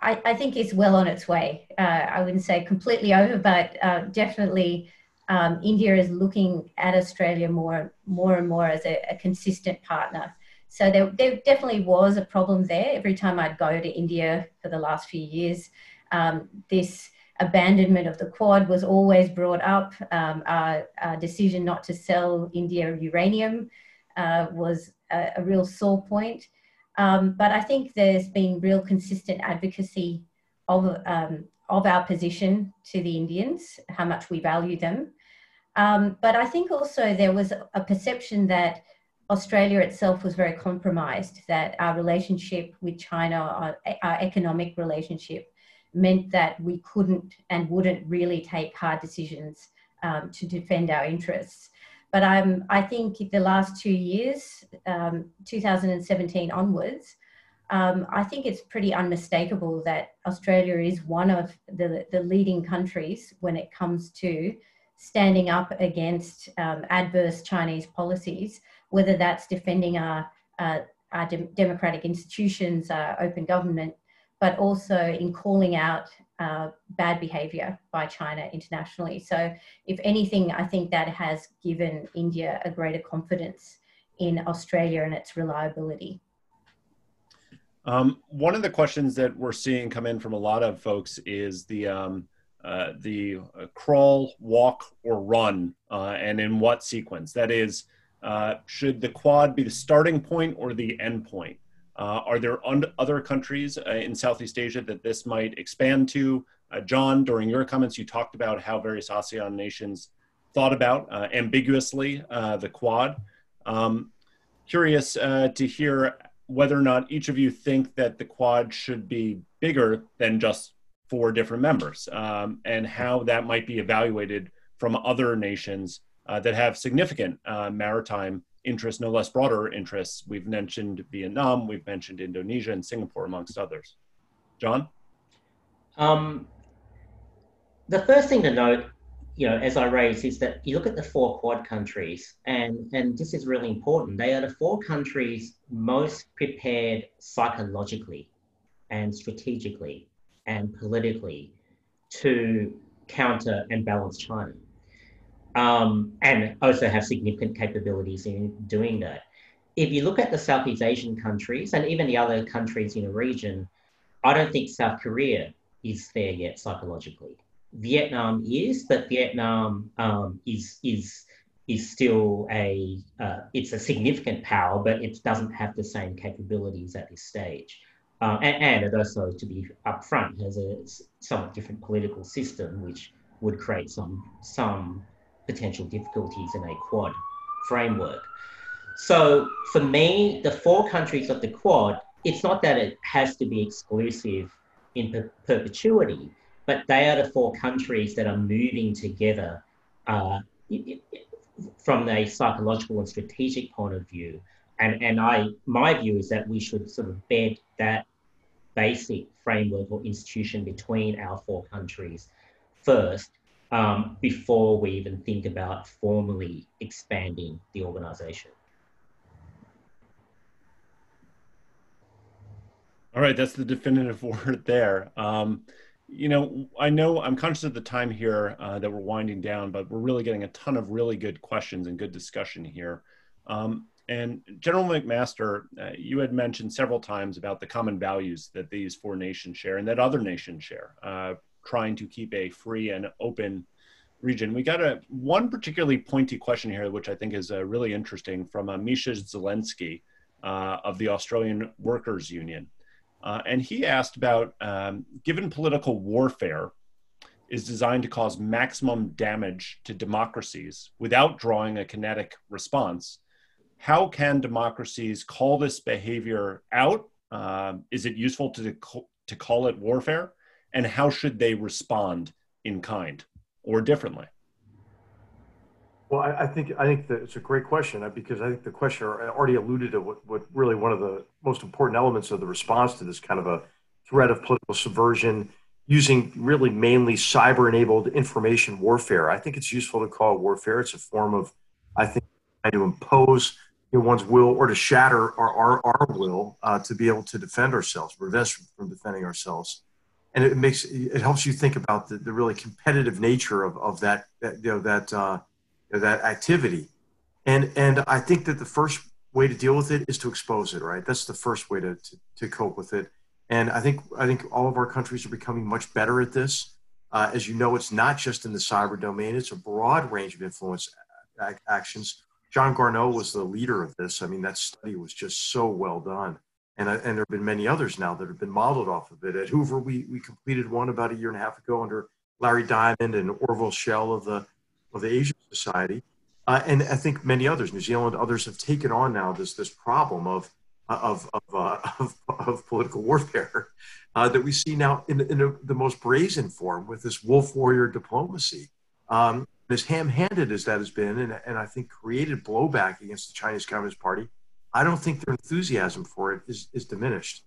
I, I, think it's well on its way. Uh, I wouldn't say completely over, but uh, definitely um, India is looking at Australia more, more and more as a, a consistent partner. So there, there, definitely was a problem there. Every time I'd go to India for the last few years, um, this abandonment of the Quad was always brought up. Um, our, our, decision not to sell India uranium uh, was a, a, real sore point. Um, but I think there's been real consistent advocacy of, um, of our position to the Indians, how much we value them. Um, but I think also there was a perception that Australia itself was very compromised, that our relationship with China, our, our economic relationship, meant that we couldn't and wouldn't really take hard decisions um, to defend our interests. But um, I think the last two years, um, 2017 onwards, um, I think it's pretty unmistakable that Australia is one of the, the leading countries when it comes to standing up against um, adverse Chinese policies, whether that's defending our, uh, our de- democratic institutions, our open government, but also in calling out uh, bad behavior by China internationally. So, if anything, I think that has given India a greater confidence in Australia and its reliability. Um, one of the questions that we're seeing come in from a lot of folks is the um, uh, the uh, crawl, walk, or run, uh, and in what sequence. That is, uh, should the quad be the starting point or the end point? Uh, are there other countries uh, in Southeast Asia that this might expand to? Uh, John, during your comments, you talked about how various ASEAN nations thought about uh, ambiguously uh, the Quad. Um, curious to hear whether or not each of you think that the Quad should be bigger than just four different members um, and how that might be evaluated from other nations that have significant maritime interests, no less broader interests. We've mentioned Vietnam, we've mentioned Indonesia and Singapore, amongst others. John? Um, the first thing to note, you know, as I raised, is that you look at the four Quad countries, and, and this is really important. They are the four countries most prepared psychologically and strategically and politically to counter and balance China um, and also have significant capabilities in doing that. If you look at the Southeast Asian countries and even the other countries in the region, I don't think South Korea is there yet psychologically. Vietnam is, but Vietnam um, is is is still a uh, it's a significant power, but it doesn't have the same capabilities at this stage. Uh, and, and, it also, to be upfront, has a somewhat different political system, which would create some some potential difficulties in a Quad framework. So for me, the four countries of the Quad, it's not that it has to be exclusive in per- perpetuity, but they are the four countries that are moving together uh, from a psychological and strategic point of view. And, and I, my view is that we should sort of bed that basic framework or institution between our four countries first um, before we even think about formally expanding the organization. All right, that's the definitive word there. Um, you know, I know I'm conscious of the time here uh, that we're winding down, but we're really getting a ton of really good questions and good discussion here. Um, and General McMaster, uh, you had mentioned several times about the common values that these four nations share and that other nations share. Uh, trying to keep a free and open region. We got a one particularly pointy question here, which I think is uh, really interesting from uh, Misha Zelinsky uh, of the Australian Workers Union. Uh, and he asked about um, given political warfare is designed to cause maximum damage to democracies without drawing a kinetic response, how can democracies call this behavior out? Um, is it useful to, to call it warfare? And how should they respond in kind or differently? Well, I, I think I think that it's a great question uh, because I think the questioner already alluded to what, what really one of the most important elements of the response to this kind of a threat of political subversion using really mainly cyber-enabled information warfare. I think it's useful to call it warfare. It's a form of, I think, to impose you know, one's will or to shatter our, our, our will uh, to be able to defend ourselves, prevent us from defending ourselves and it makes it helps you think about the, the really competitive nature of, of that, that you know that uh, that activity and and i think that the first way to deal with it is to expose it right that's the first way to, to, to cope with it and i think i think all of our countries are becoming much better at this Uh, as you know, it's not just in the cyber domain, it's a broad range of influence actions. John Garnaut was the leader of this. I mean, that study was just so well done. And, and there have been many others now that have been modeled off of it. At Hoover, we, we completed one about a year and a half ago under Larry Diamond and Orville Schell of the, of the Asia Society. Uh, and I think many others, New Zealand, others have taken on now this, this problem of, of, of, uh, of, of, political warfare uh, that we see now in, in a, the most brazen form with this wolf warrior diplomacy. Um, as ham-handed as that has been, and, and I think created blowback against the Chinese Communist Party, I don't think their enthusiasm for it is, is diminished.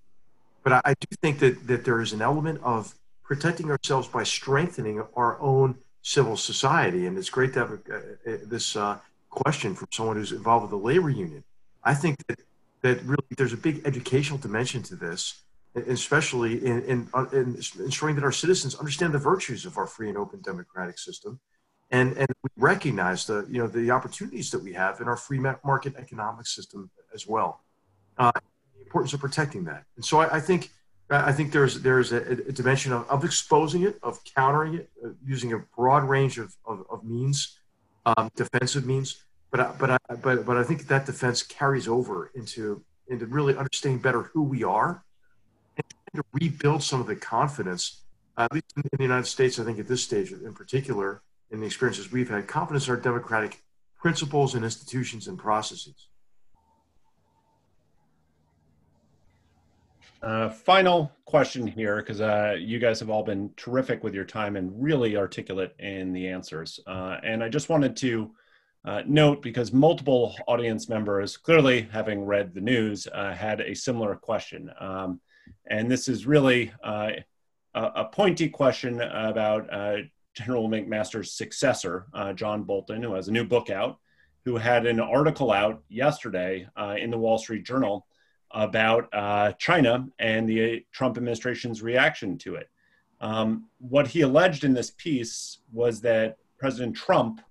But I, I do think that, that there is an element of protecting ourselves by strengthening our own civil society. And it's great to have a, a, this uh, question from someone who's involved with the labor union. I think that, that really there's a big educational dimension to this, especially in, in, uh, in ensuring that our citizens understand the virtues of our free and open democratic system and and we recognize the you know the opportunities that we have in our free market economic system as well. Uh, the importance of protecting that, and so I, I think I think there's there's a, a dimension of, of, exposing it, of countering it, uh, using a broad range of of, of means, um, defensive means. But I, but I, but but I think that defense carries over into into really understanding better who we are, and to rebuild some of the confidence. Uh, at least in, in the United States, I think at this stage in particular, in the experiences we've had, confidence in our democratic principles and institutions and processes. Uh, final question here, because uh, you guys have all been terrific with your time and really articulate in the answers. Uh, and I just wanted to uh, note, because multiple audience members, clearly having read the news, uh, had a similar question. Um, and this is really a, pointy question about General McMaster's successor, John Bolton, who has a new book out, who had an article out yesterday in the Wall Street Journal about uh, China and the Trump administration's reaction to it. Um, what he alleged in this piece was that President Trump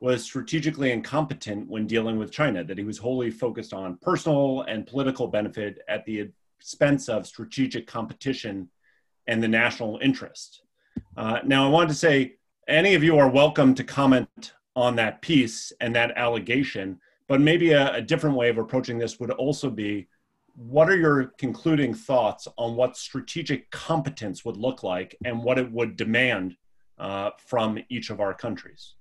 was strategically incompetent when dealing with China, that he was wholly focused on personal and political benefit at the expense of strategic competition and the national interest. Uh, now, I wanted to say any of you are welcome to comment on that piece and that allegation, but maybe a, a different way of approaching this would also be what are your concluding thoughts on what strategic competence would look like and what it would demand uh, from each of our countries?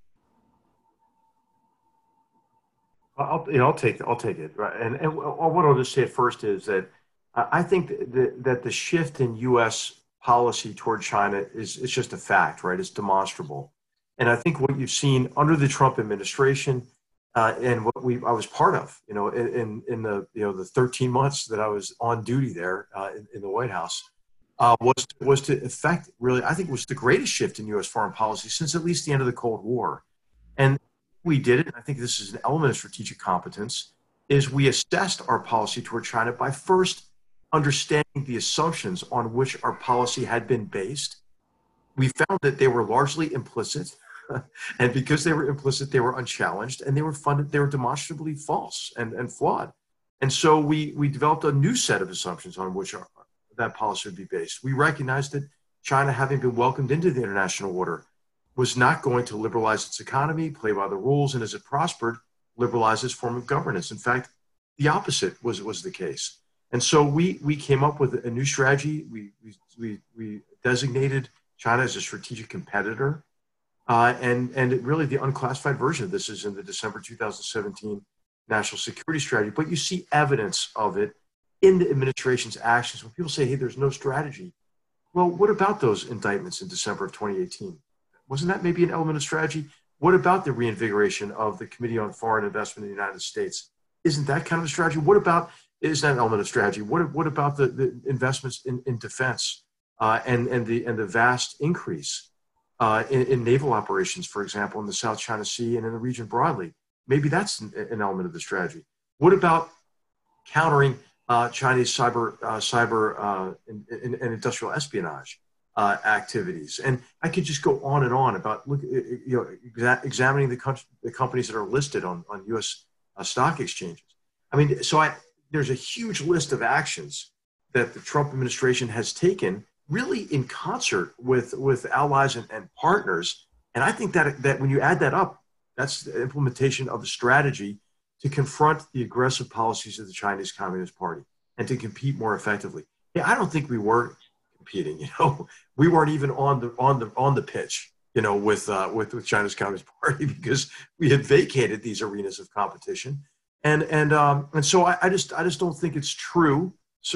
I'll, you know, I'll take I'll take it. Right, and, and what I'll just say first is that I think that, that the shift in U.S policy toward China is it's just a fact, right? It's demonstrable. And I think what you've seen under the Trump administration uh, and what we I was part of, you know, in in the you know the 13 months that I was on duty there uh, in, in, the White House, uh, was was to effect really I think was the greatest shift in U.S. foreign policy since at least the end of the Cold War, and we did it. I think this is an element of strategic competence. Is we assessed our policy toward China by first understanding the assumptions on which our policy had been based, we found that they were largely implicit. and because they were implicit, they were unchallenged and they were funded, they were demonstrably false and, and flawed. And so we, we developed a new set of assumptions on which our, that policy would be based. We recognized that China, having been welcomed into the international order, was not going to liberalize its economy, play by the rules, and as it prospered, liberalize its form of governance. In fact, the opposite was, was the case. And so we, we came up with a new strategy. We, we, we, we designated China as a strategic competitor. Uh, and, and really, the unclassified version of this is in the December 2017 national security strategy. But you see evidence of it in the administration's actions when people say, hey, there's no strategy. Well, what about those indictments in December of 2018? Wasn't that maybe an element of strategy? What about the reinvigoration of the Committee on Foreign Investment in the United States? Isn't that kind of a strategy? What about is that an element of strategy? What, what about the, the investments in, in defense uh, and, and, the, and the vast increase uh, in, in, naval operations, for example, in the South China Sea and in the region broadly? Maybe that's an, an element of the strategy. What about countering uh, Chinese cyber, uh, cyber uh, and, and, and, industrial espionage uh, activities? And I could just go on and on about look, you know, exa- examining the, the companies that are listed on, on U.S. stock exchanges. I mean, so I, there's a huge list of actions that the Trump administration has taken really in concert with with allies and, and partners. And I think that that when you add that up, that's the implementation of the strategy to confront the aggressive policies of the Chinese Communist Party and to compete more effectively. Yeah, I don't think we were competing. You know, we weren't even on the on the on the pitch. You know, with uh, with with China's Communist Party because we had vacated these arenas of competition, and and um, and so I, I just I just don't think it's true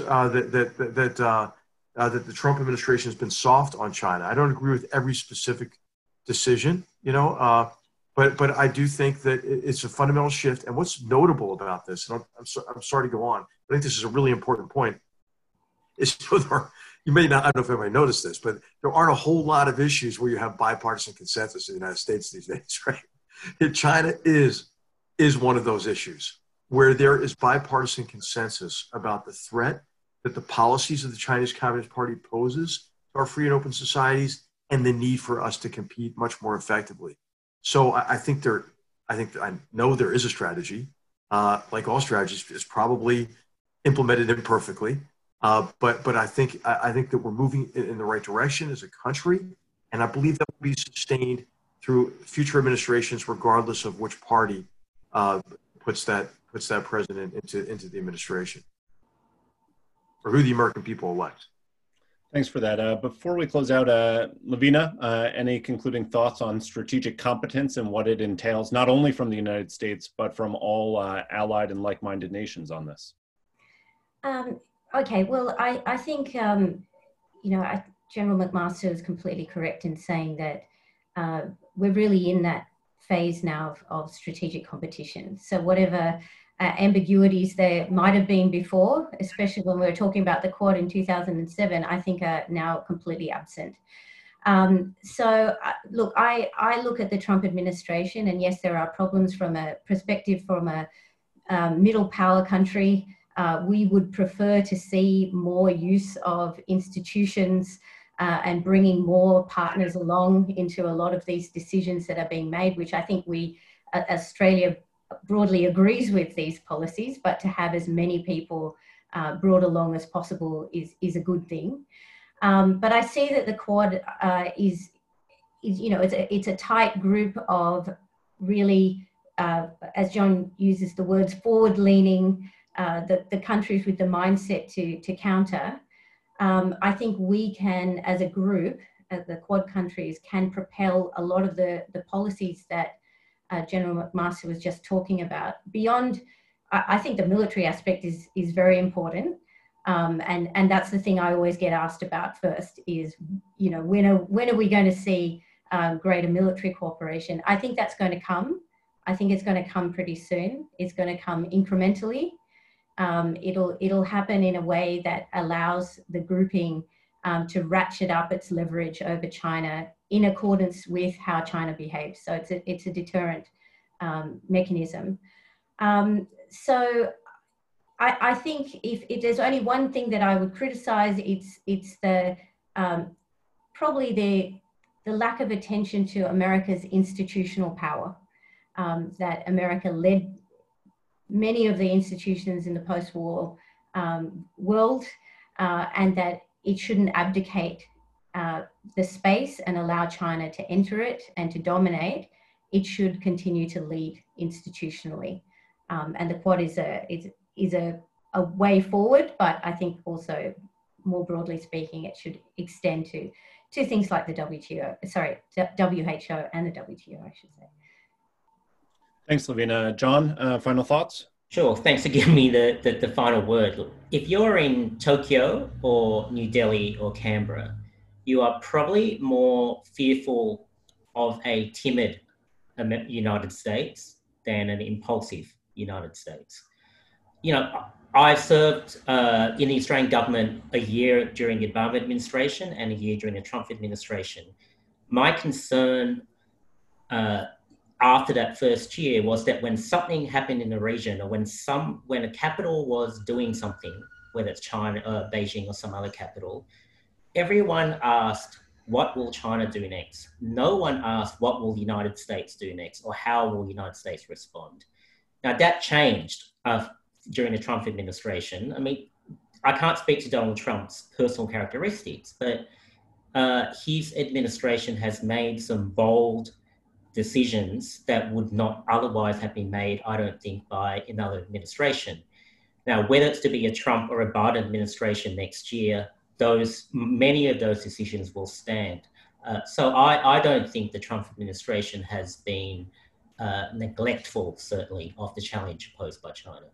uh, that that that uh, uh, that the Trump administration has been soft on China. I don't agree with every specific decision. You know, uh, but but I do think that it's a fundamental shift. And what's notable about this, and I'm, I'm, so, I'm sorry to go on, I think this is a really important point, is you may not, I don't know if anybody noticed this, but there aren't a whole lot of issues where you have bipartisan consensus in the United States these days, right? China is is one of those issues where there is bipartisan consensus about the threat that the policies of the Chinese Communist Party poses to our free and open societies and the need for us to compete much more effectively. So I, I think there, I think I know there is a strategy. Uh, like all strategies, is probably implemented imperfectly. Uh, but but I think I, I think that we're moving in, in, the right direction as a country, and I believe that will be sustained through future administrations, regardless of which party uh, puts that puts that president into into the administration or who the American people elect. Thanks for that. Uh, before we close out, uh, Lavina, uh, any concluding thoughts on strategic competence and what it entails, not only from the United States, but from all uh, allied and like minded nations on this? Um, okay, well, I, I think, um, you know, I, General McMaster is completely correct in saying that uh, we're really in that phase now of, of strategic competition. So, whatever uh, ambiguities there might have been before, especially when we were talking about the Quad in 2007, I think are now completely absent. Um, so, uh, look, I, I look at the Trump administration, and yes, there are problems from a perspective from a um, middle power country. Uh, we would prefer to see more use of institutions uh, and bringing more partners along into a lot of these decisions that are being made, which I think we, uh, Australia, broadly agrees with these policies, but to have as many people uh, brought along as possible is, is a good thing. Um, but I see that the Quad uh, is, is, you know, it's a, it's a tight group of really, uh, as John uses the words, forward-leaning, uh, the, the countries with the mindset to, to counter. Um, I think we can, as a group, uh, the Quad countries, can propel a lot of the, the policies that uh, General McMaster was just talking about. Beyond, I, think the military aspect is is very important, um, and and that's the thing I always get asked about first is, you know, when are when are we going to see um, greater military cooperation? I think that's going to come. I think it's going to come pretty soon. It's going to come incrementally. Um, it'll it'll happen in a way that allows the grouping um, to ratchet up its leverage over China in accordance with how China behaves. So it's a, it's a deterrent um, mechanism. Um, so I, I, think if, if, there's only one thing that I would criticize, it's, it's the um, probably the, the lack of attention to America's institutional power. Um, that America led many of the institutions in the post-war um, world uh, and that it shouldn't abdicate uh, the space and allow China to enter it and to dominate, it should continue to lead institutionally. Um, and the Quad is a is is a, a way forward, but I think also more broadly speaking, it should extend to to things like the WTO, sorry, WHO and the WTO, I should say. Thanks, Lavina. John, uh, final thoughts? Sure. Thanks for giving me the, the, the final word. If you're in Tokyo or New Delhi or Canberra, you are probably more fearful of a timid United States than an impulsive United States. You know, I served uh, in the Australian government a year during the Obama administration and a year during the Trump administration. My concern uh, after that first year was that when something happened in the region or when some when a capital was doing something, whether it's China, uh, Beijing, or some other capital, everyone asked, what will China do next? No one asked, what will the United States do next? Or how will the United States respond? Now, that changed uh, during the Trump administration. I mean, I can't speak to Donald Trump's personal characteristics, but uh, his administration has made some bold decisions that would not otherwise have been made, I don't think, by another administration. Now, whether it's to be a Trump or a Biden administration next year, those many of those decisions will stand. Uh, so I, I don't think the Trump administration has been uh, neglectful, certainly, of the challenge posed by China.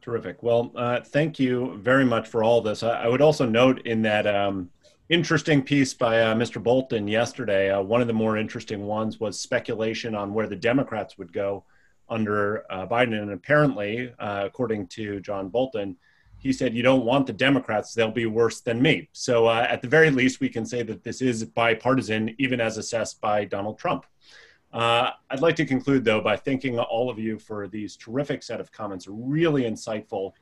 Terrific. Well, uh, thank you very much for all this. I, I would also note in that um, interesting piece by uh, Mr. Bolton yesterday, uh, one of the more interesting ones was speculation on where the Democrats would go under uh, Biden. And apparently, uh, according to John Bolton, he said, You don't want the Democrats, they'll be worse than me. So, uh, at the very least, we can say that this is bipartisan, even as assessed by Donald Trump. Uh, I'd like to conclude, though, by thanking all of you for these terrific set of comments, really insightful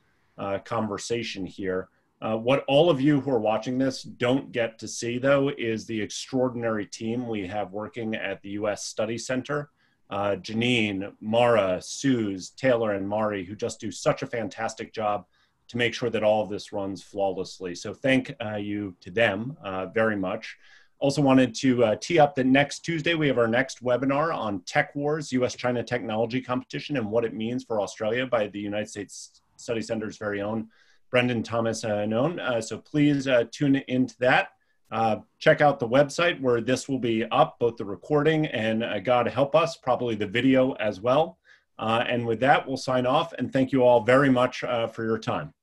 conversation here. Uh, what all of you who are watching this don't get to see, though, is the extraordinary team we have working at the U.S. Study Center. Uh, Janine, Mara, Suze, Taylor, and Mari, who just do such a fantastic job to make sure that all of this runs flawlessly. So thank uh, you to them uh, very much. Also wanted to uh, tee up that next Tuesday we have our next webinar on Tech Wars, U.S.-China Technology Competition and what it means for Australia by the United States Study Center's very own Brendan Thomas uh, Noone. Uh, so please uh, tune into that. Check out the website where this will be up, both the recording and God help us, probably the video as well. and with that, we'll sign off and thank you all very much for your time.